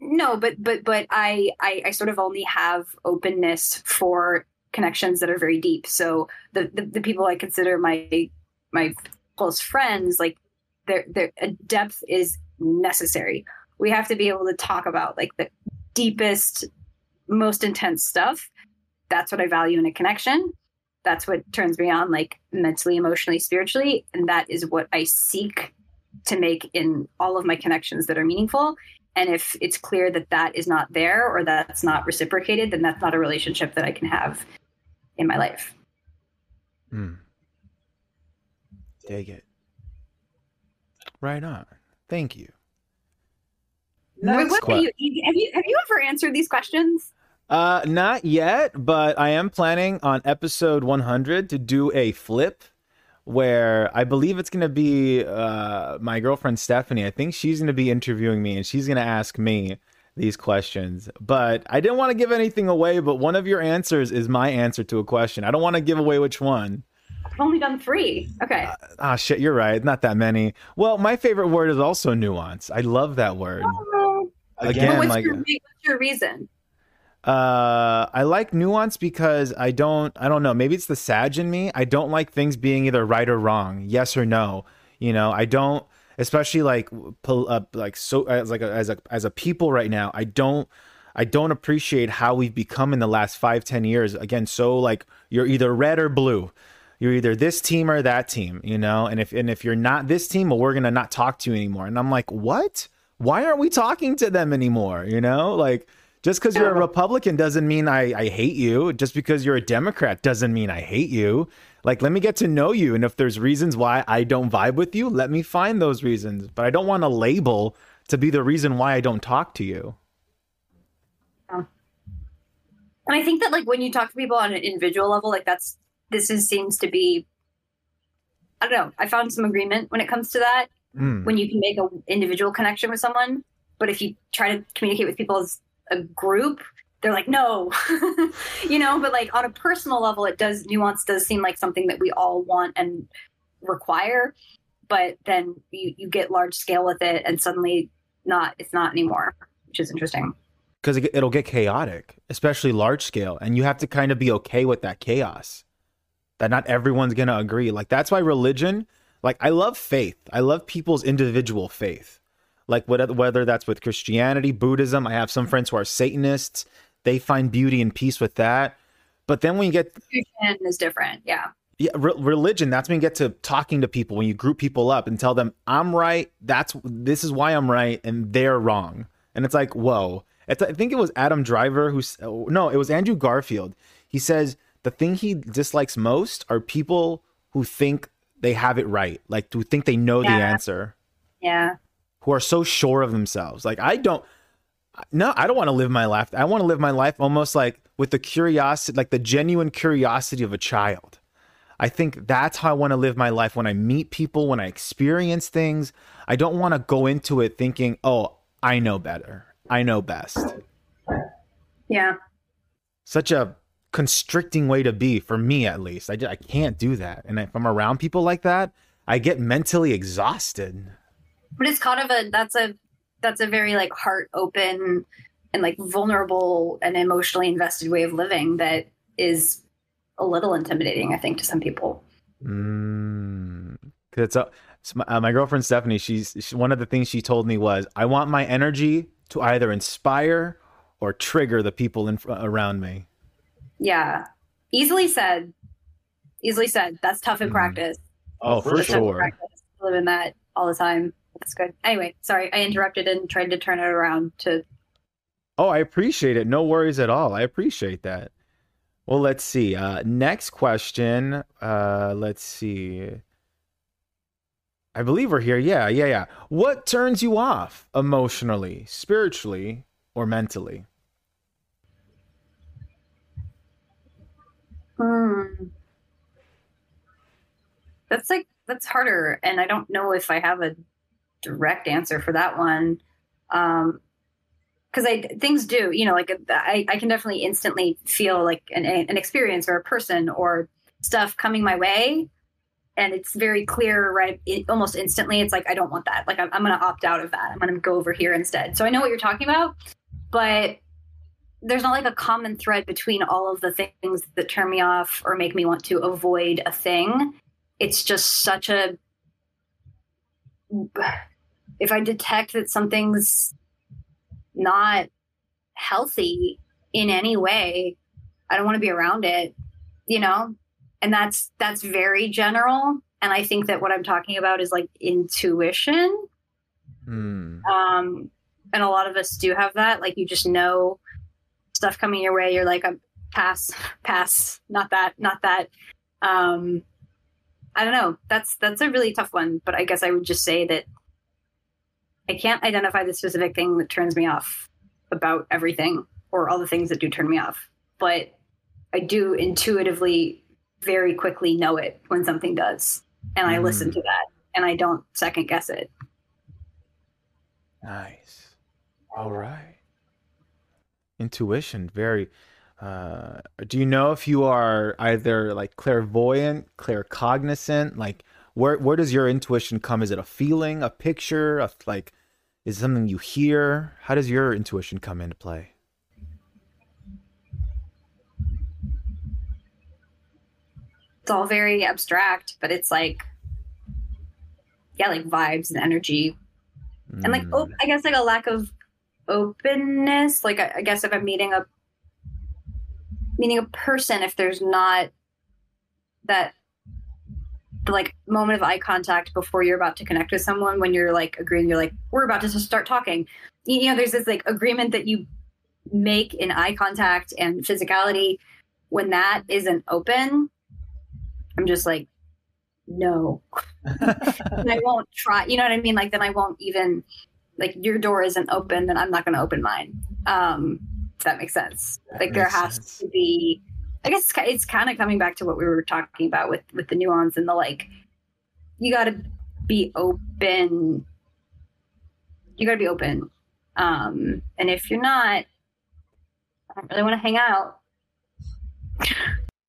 no, but but but I, I I sort of only have openness for connections that are very deep. So the the, the people I consider my my close friends, like their their a depth is necessary. We have to be able to talk about like the deepest most intense stuff. That's what i value in a connection. That's what turns me on like mentally emotionally spiritually and that is what i seek to make in all of my connections that are meaningful. And if it's clear that that is not there or that's not reciprocated then that's not a relationship that i can have in my life. Hmm. Dig it. Right on. Thank you. Next what que- you, have you have you ever answered these questions Uh, not yet, but I am planning on episode 100 to do a flip where I believe it's going to be uh, my girlfriend Stephanie. I think she's going to be interviewing me and she's going to ask me these questions. But I didn't want to give anything away, but one of your answers is my answer to a question. I don't want to give away which one. I've only done three. Okay. Ah, uh, oh, shit, you're right. Not that many. Well, my favorite word is also nuance. I love that word. Oh. Again, what's, like, your, what's your reason? Uh, I like nuance because I don't, I don't know. Maybe it's the sage in me. I don't like things being either right or wrong, yes or no. You know, I don't, especially like, uh, like so as like a, as a as a people right now. I don't, I don't appreciate how we've become in the last five, ten years. Again, so like you're either red or blue you're either this team or that team, you know? And if and if you're not this team, well, we're gonna not talk to you anymore. And I'm like, what? Why aren't we talking to them anymore? You know, like just because you're a Republican doesn't mean I, I hate you. Just because you're a Democrat doesn't mean I hate you. Like, let me get to know you. And if there's reasons why I don't vibe with you, let me find those reasons. But I don't want a label to be the reason why I don't talk to you. And I think that, like, when you talk to people on an individual level, like, that's this is, seems to be I don't know. I found some agreement when it comes to that. Mm. When you can make an individual connection with someone, but if you try to communicate with people as a group, they're like, no, you know. But like on a personal level, it does nuance does seem like something that we all want and require. But then you you get large scale with it, and suddenly not it's not anymore, which is interesting. Because it'll get chaotic, especially large scale, and you have to kind of be okay with that chaos that not everyone's going to agree. Like that's why religion, like I love faith. I love people's individual faith. Like whether whether that's with Christianity, Buddhism, I have some friends who are Satanists. They find beauty and peace with that. But then when you get religion is different, yeah. Yeah, re- religion. That's when you get to talking to people. When you group people up and tell them, "I'm right. That's this is why I'm right, and they're wrong." And it's like, whoa. It's, I think it was Adam Driver who. No, it was Andrew Garfield. He says the thing he dislikes most are people who think they have it right, like who think they know yeah. the answer. Yeah. Who are so sure of themselves. Like I don't no, I don't want to live my life. I want to live my life almost like with the curiosity, like the genuine curiosity of a child. I think that's how I want to live my life when I meet people, when I experience things. I don't want to go into it thinking, "Oh, I know better. I know best." Yeah. Such a constricting way to be for me at least. I, I can't do that. And if I'm around people like that, I get mentally exhausted. But it's kind of a that's a that's a very like heart open and like vulnerable and emotionally invested way of living that is a little intimidating, I think, to some people. Mm, it's a, my, uh, my, girlfriend Stephanie. She's she, one of the things she told me was, I want my energy to either inspire or trigger the people in, around me. Yeah. Easily said. Easily said. That's tough in mm. practice. Oh, for That's sure. Live in that all the time. That's good. Anyway, sorry, I interrupted and tried to turn it around to. Oh, I appreciate it. No worries at all. I appreciate that. Well, let's see. Uh, next question. Uh, let's see. I believe we're here. Yeah, yeah, yeah. What turns you off emotionally, spiritually, or mentally? Hmm. That's like that's harder, and I don't know if I have a direct answer for that one. Um, because I things do, you know, like I, I can definitely instantly feel like an, an experience or a person or stuff coming my way, and it's very clear, right? It, almost instantly, it's like I don't want that. Like I'm, I'm going to opt out of that. I'm going to go over here instead. So I know what you're talking about, but there's not like a common thread between all of the things that turn me off or make me want to avoid a thing. It's just such a if I detect that something's not healthy in any way, I don't want to be around it, you know? And that's that's very general. And I think that what I'm talking about is like intuition. Mm. Um, and a lot of us do have that. Like you just know stuff coming your way, you're like, I'm pass, pass, not that, not that. Um, I don't know. That's that's a really tough one, but I guess I would just say that I can't identify the specific thing that turns me off about everything or all the things that do turn me off. But I do intuitively very quickly know it when something does. And I mm. listen to that and I don't second guess it. Nice. All right. Intuition, very. Uh, do you know if you are either like clairvoyant, claircognizant? Like, where where does your intuition come? Is it a feeling, a picture, a, like, is it something you hear? How does your intuition come into play? It's all very abstract, but it's like, yeah, like vibes and energy, mm. and like, oh, I guess like a lack of openness. Like, I, I guess if I'm meeting a meeting a person, if there's not that the like moment of eye contact before you're about to connect with someone when you're like agreeing you're like we're about to start talking. You know there's this like agreement that you make in eye contact and physicality. When that isn't open i'm just like no. And i won't try you know what i mean? Like then i won't even like your door isn't open then i'm not going to open mine um if that makes sense that like makes there has sense. to be I guess it's, it's kind of coming back to what we were talking about with with the nuance and the like. You got to be open. You got to be open. Um, and if you're not, I don't really want to hang out.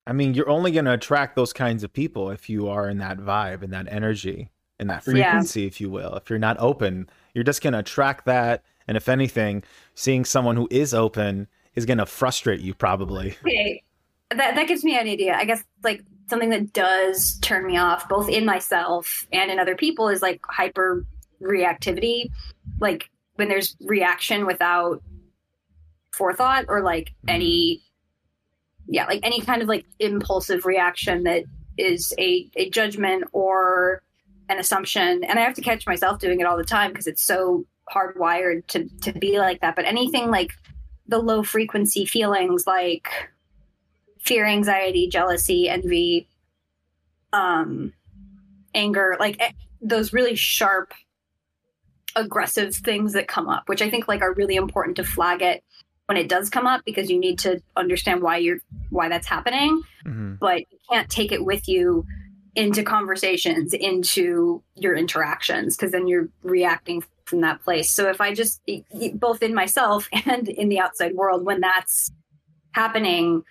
I mean, you're only going to attract those kinds of people if you are in that vibe and that energy and that frequency, yeah. if you will. If you're not open, you're just going to attract that. And if anything, seeing someone who is open is going to frustrate you probably. Okay that that gives me an idea. I guess like something that does turn me off, both in myself and in other people, is like hyper reactivity. Like when there's reaction without forethought or like any yeah, like any kind of like impulsive reaction that is a, a judgment or an assumption. And I have to catch myself doing it all the time because it's so hardwired to to be like that. But anything like the low frequency feelings like fear, anxiety, jealousy, envy, um, anger, like eh, those really sharp, aggressive things that come up, which I think like are really important to flag it when it does come up because you need to understand why you're why that's happening. Mm-hmm. But you can't take it with you into conversations, into your interactions, because then you're reacting from that place. So if I just both in myself and in the outside world, when that's happening,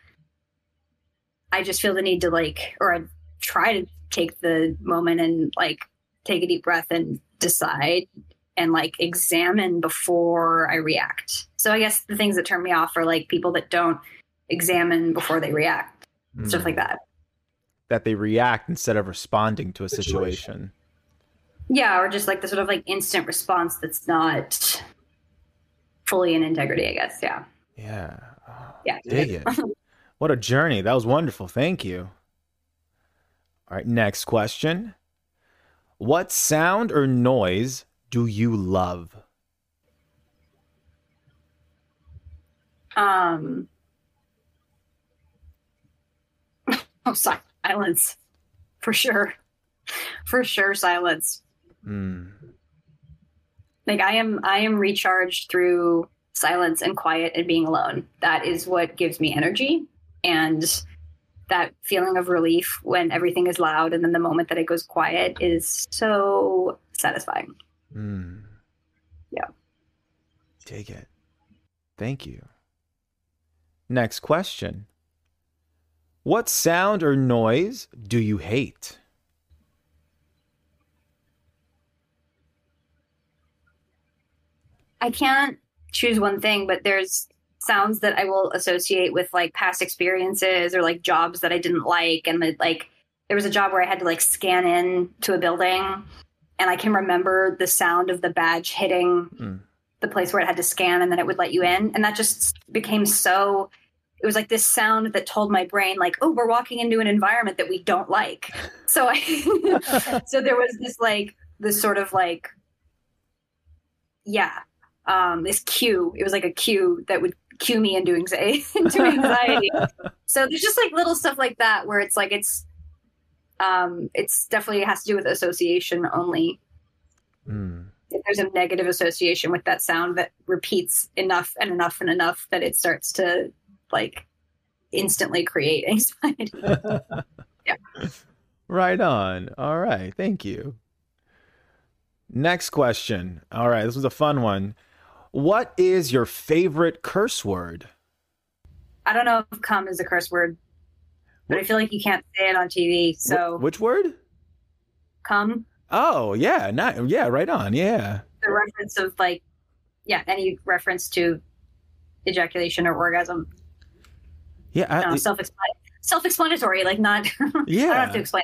I just feel the need to like, or I try to take the moment and like take a deep breath and decide and like examine before I react. So I guess the things that turn me off are like people that don't examine before they react, mm. stuff like that. That they react instead of responding to a situation. Yeah, or just like the sort of like instant response that's not fully in integrity, I guess. Yeah. Yeah. Oh, yeah. Dig it. What a journey. That was wonderful. Thank you. All right, next question. What sound or noise do you love? Um Oh, silence. For sure. For sure silence. Mm. Like I am I am recharged through silence and quiet and being alone. That is what gives me energy and that feeling of relief when everything is loud and then the moment that it goes quiet is so satisfying. Mm. Yeah. Take it. Thank you. Next question. What sound or noise do you hate? I can't choose one thing, but there's sounds that I will associate with like past experiences or like jobs that I didn't like. And the, like, there was a job where I had to like scan in to a building and I can remember the sound of the badge hitting mm. the place where it had to scan and then it would let you in. And that just became so, it was like this sound that told my brain like, oh, we're walking into an environment that we don't like. So I, so there was this like, this sort of like, yeah, um, this cue. It was like a cue that would cue me into anxiety. into anxiety. so there's just like little stuff like that where it's like it's um it's definitely has to do with association only. Mm. If there's a negative association with that sound that repeats enough and enough and enough that it starts to like instantly create anxiety. yeah. Right on. All right. Thank you. Next question. All right. This was a fun one. What is your favorite curse word? I don't know if "cum" is a curse word, but I feel like you can't say it on TV. So Wh- which word? "cum," Oh, yeah, not yeah, right on. Yeah. the reference of like, yeah, any reference to ejaculation or orgasm. Yeah, I, No, self self-explanatory. Like not. Yeah. I don't have to explain.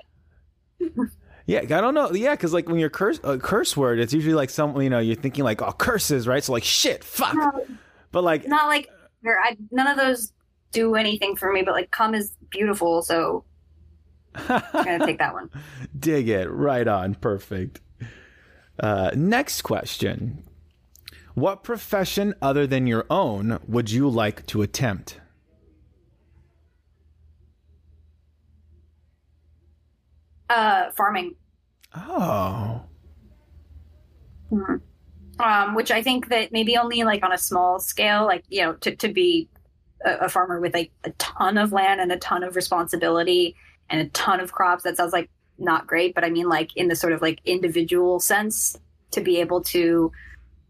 Yeah, I don't know. Yeah, because like when you're curse a curse word, it's usually like some you know you're thinking like oh curses, right? So like shit, fuck. No, But like not like I, none of those do anything for me. But like, "cum" is beautiful, so I'm gonna take that one. dig it, right on, perfect. Uh, next question: What profession other than your own would you like to attempt? Uh, farming. Oh, Mhm. Um, which I think that maybe only like on a small scale, like you know, to to be a, a farmer with like a ton of land and a ton of responsibility and a ton of crops. That sounds like not great, but I mean like in the sort of like individual sense to be able to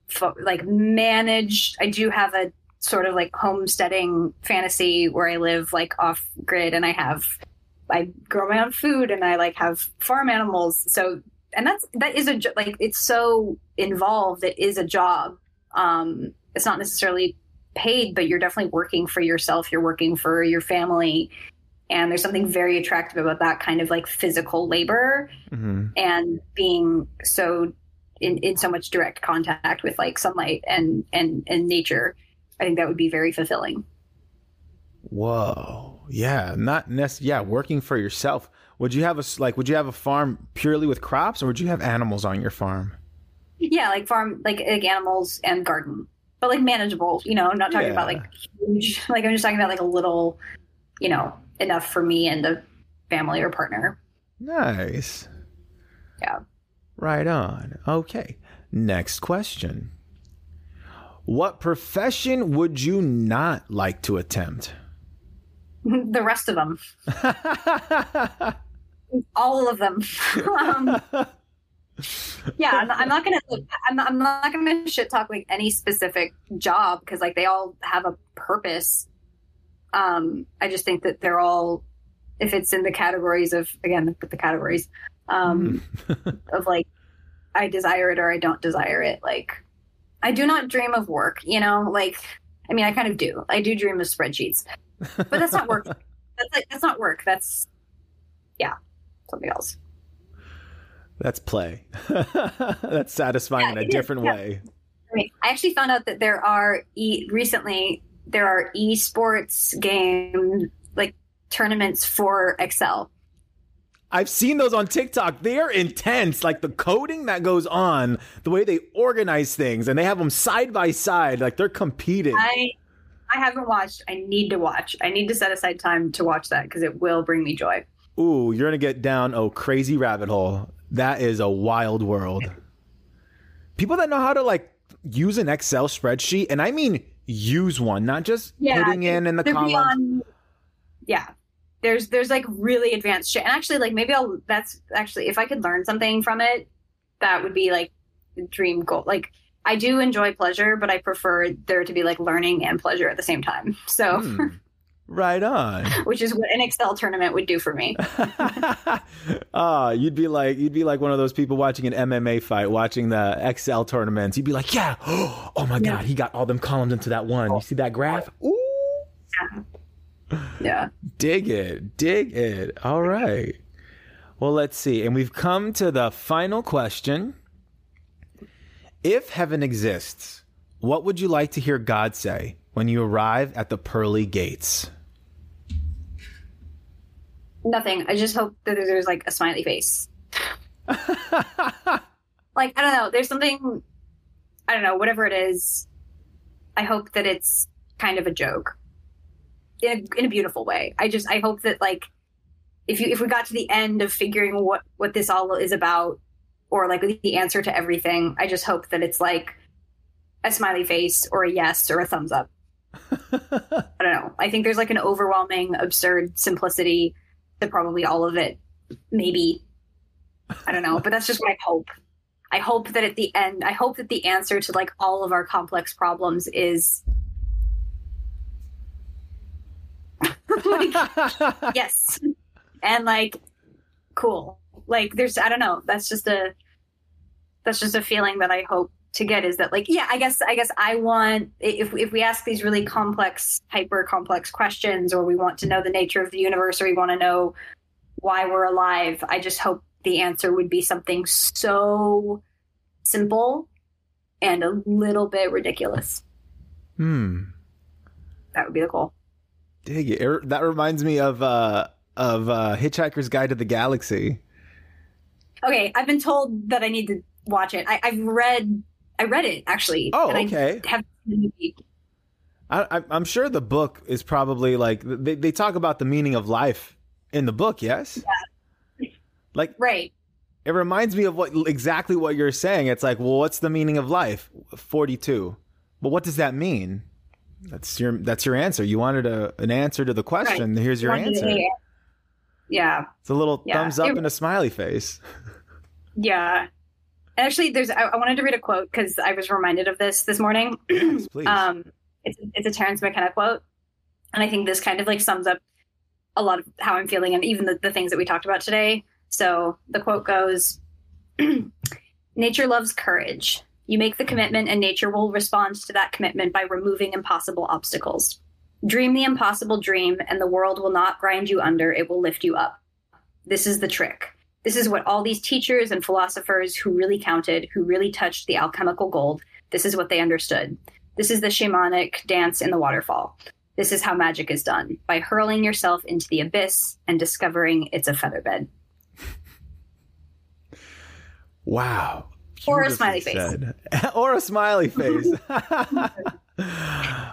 fo- like manage. I do have a sort of like homesteading fantasy where I live like off grid and I have I grow my own food and I like have farm animals. So and that's that is a like it's so involved it is a job. Um it's not necessarily paid but you're definitely working for yourself you're working for your family. And there's something very attractive about that kind of like physical labor hmm and being so in, in so much direct contact with like sunlight and and and nature. I think that would be very fulfilling. Whoa, yeah, not nec- Yeah, working for yourself. Would you have a like? Would you have a farm purely with crops, or would you have animals on your farm? yeah like farm like, like animals and garden but like manageable you know i'm not talking about like huge like i'm just talking about like a little you know enough for me and the family or partner Nice. Yeah. Right on. Okay. Next question. What profession would you not like to attempt? the rest of them all of them um, yeah I'm not, I'm not gonna I'm not, I'm not gonna shit talk like any specific job because like they all have a purpose um i just think that they're all if it's in the categories of again with the categories um of like I desire it or I don't desire it. Like I do not dream of work, you know? Like I mean I kind of do. I do dream of spreadsheets. But that's not work. that's like that's not work. That's yeah, something else. That's play. That's satisfying Yeah, in a it is, different yeah. way. I mean, I actually found out that there are e recently there are esports game like tournaments for Excel. I've seen those on TikTok. They are intense. Like the coding that goes on, the way they organize things, and they have them side by side. Like they're competing. I I haven't watched. I need to watch. I need to set aside time to watch that because it will bring me joy. Ooh, you're gonna get down a crazy rabbit hole. That is a wild world. People that know how to like use an Excel spreadsheet, and I mean use one, not just putting in in the columns. beyond- yeah. There's there's like really advanced shit. And actually like maybe I'll that's actually if I could learn something from it, that would be like the dream goal. Like I do enjoy pleasure, but I prefer there to be like learning and pleasure at the same time. So Hmm. Right on. which is what an Excel tournament would do for me. Ah, you'd be like you'd be like one of those people watching an MMA fight, watching the Excel tournaments. You'd be like, "Yeah, oh my Yeah. god, he got all them columns into that one. You see that graph? Ooh, Yeah. dig it, dig it. All right. Well, let's see, and we've come to the final question. If heaven exists, what would you like to hear God say when you arrive at the pearly gates? Nothing. I just hope that there's like a smiley face. like I don't know. There's something. I don't know. Whatever it is, I hope that it's kind of a joke, in a, in a beautiful way. I just I hope that like if you if we got to the end of figuring what what this all is about, or like the answer to everything, I just hope that it's like a smiley face or a yes or a thumbs up. I don't know. I think there's like an overwhelming, absurd simplicity to probably all of it. Maybe. I don't know, but that's just what I hope. I hope that at the end, I hope that the answer to like all of our complex problems is like, yes. And like, cool. Like, there's, I don't know. That's just a, that's just a feeling that I hope to get is that like, yeah, I guess, I guess I want, if, if we ask these really complex, hyper complex questions, or we want to know the nature of the universe, or we want to know why we're alive, I just hope the answer would be something so simple and a little bit ridiculous. Hmm. That would be the goal. Dig it. That reminds me of uh of uh Hitchhiker's Guide to the Galaxy. Okay, I've been told that I need to watch it. I, have read I read it actually. Oh, okay. I have I, am sure the book is probably like they, they talk about the meaning of life in the book. Yes. Yeah. Like right. It reminds me of what exactly what you're saying. It's like, well, what's the meaning of life? Forty-two. But what does that mean? That's your that's your answer. You wanted a an answer to the question. Right. Here's your answer. Yeah. It's a little yeah. thumbs up it, and a smiley face. Yeah. Actually, there's. I, I wanted to read a quote because I was reminded of this this morning. Yes, please. um, it's it's a Terence McKenna quote, and I think this kind of like sums up a lot of how I'm feeling and even the, the things that we talked about today. So the quote goes Nature loves courage. You make the commitment, and nature will respond to that commitment by removing impossible obstacles. Dream the impossible dream, and the world will not grind you under, it will lift you up. This is the trick. This is what all these teachers and philosophers who really counted, who really touched the alchemical gold, this is what they understood. This is the shamanic dance in the waterfall. This is how magic is done by hurling yourself into the abyss and discovering it's a featherbed. Wow. Or a smiley face. or a smiley face.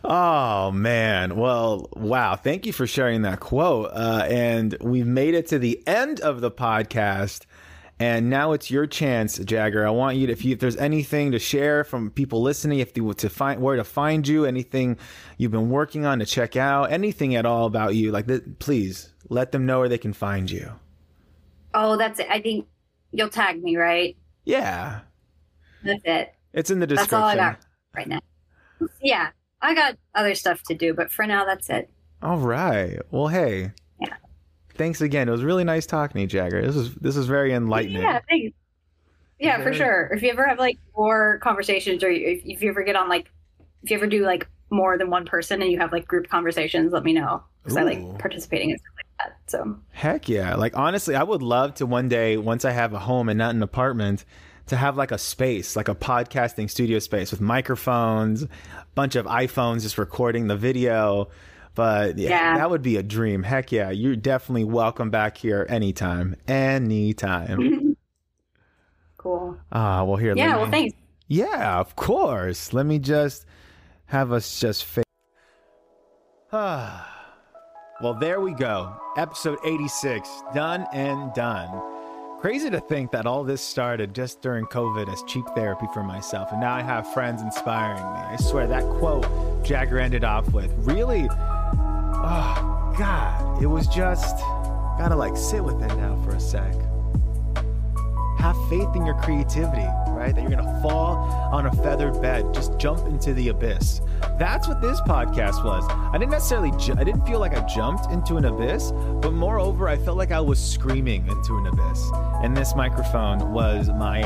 oh man. Well wow. Thank you for sharing that quote. Uh, and we've made it to the end of the podcast. And now it's your chance jagger. I want you to if, you, if there's anything to share from people listening if they to find where to find you anything you've been working on to check out anything at all about you like this, please let them know where they can find you. Oh that's it. I think you'll tag me right? Yeah. That's it. It's in the description. That's all I got right now. Yeah. I got other stuff to do, but for now, that's it. All right. Well, hey. Yeah. Thanks again. It was really nice talking to you, Jagger. This is this is very enlightening. Yeah, thanks. Yeah, very... for sure. If you ever have like more conversations, or if, if you ever get on like, if you ever do like more than one person and you have like group conversations, let me know because I like participating in stuff like that. So heck yeah! Like honestly, I would love to one day once I have a home and not an apartment to have like a space, like a podcasting studio space with microphones, a bunch of iPhones just recording the video. But yeah, yeah, that would be a dream. Heck yeah, you're definitely welcome back here anytime, anytime. cool. Ah, uh, well here. Yeah, me, well thanks. Yeah, of course. Let me just have us just. Fa- ah. well, there we go. Episode 86, done and done. Crazy to think that all this started just during COVID as cheap therapy for myself, and now I have friends inspiring me. I swear that quote Jagger ended off with really, oh God, it was just gotta like sit with it now for a sec. Have faith in your creativity, right? That you're gonna fall on a feathered bed, just jump into the abyss. That's what this podcast was. I didn't necessarily, ju- I didn't feel like I jumped into an abyss, but moreover, I felt like I was screaming into an abyss. And this microphone was my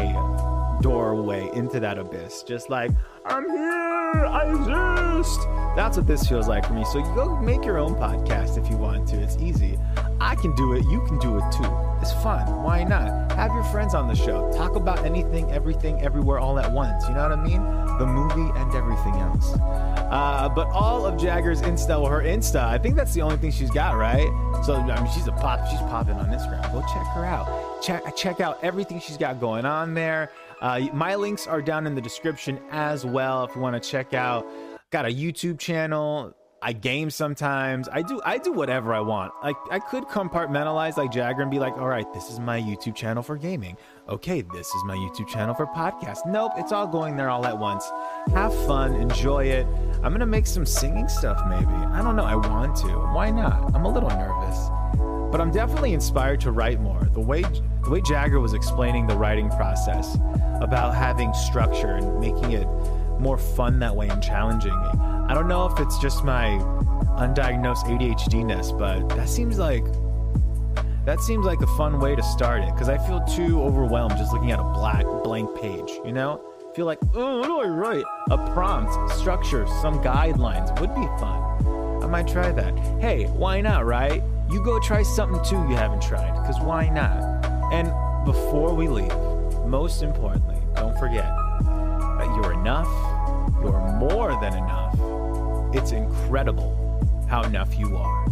doorway into that abyss. Just like, I'm here, I exist. That's what this feels like for me. So you go make your own podcast if you want to. It's easy. I can do it, you can do it too. It's fun. Why not? Have your friends on the show. Talk about anything, everything, everywhere, all at once. You know what I mean? The movie and everything else. Uh, but all of Jagger's Insta or her Insta, I think that's the only thing she's got, right? So I mean, she's a pop. She's popping on Instagram. Go check her out. Check check out everything she's got going on there. Uh, my links are down in the description as well if you want to check out. Got a YouTube channel. I game sometimes. I do I do whatever I want. Like I could compartmentalize like Jagger and be like, all right, this is my YouTube channel for gaming. Okay, this is my YouTube channel for podcast. Nope, it's all going there all at once. Have fun, enjoy it. I'm gonna make some singing stuff maybe. I don't know. I want to. Why not? I'm a little nervous. But I'm definitely inspired to write more. The way the way Jagger was explaining the writing process about having structure and making it more fun that way and challenging. I don't know if it's just my undiagnosed ADHDness, but that seems like that seems like a fun way to start it because I feel too overwhelmed just looking at a black blank page, you know? I feel like, oh, what do I write? A prompt, structure, some guidelines would be fun. I might try that. Hey, why not, right? You go try something too you haven't tried, because why not? And before we leave, most importantly, don't forget that you're enough, you're more than enough. It's incredible how enough you are.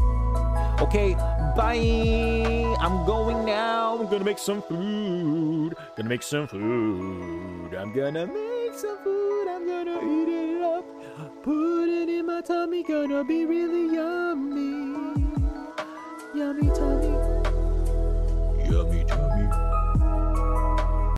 Okay, bye. I'm going now. I'm gonna make some food. Gonna make some food. I'm gonna make some food. I'm gonna eat it up. Put it in my tummy. Gonna be really yummy. Yummy tummy.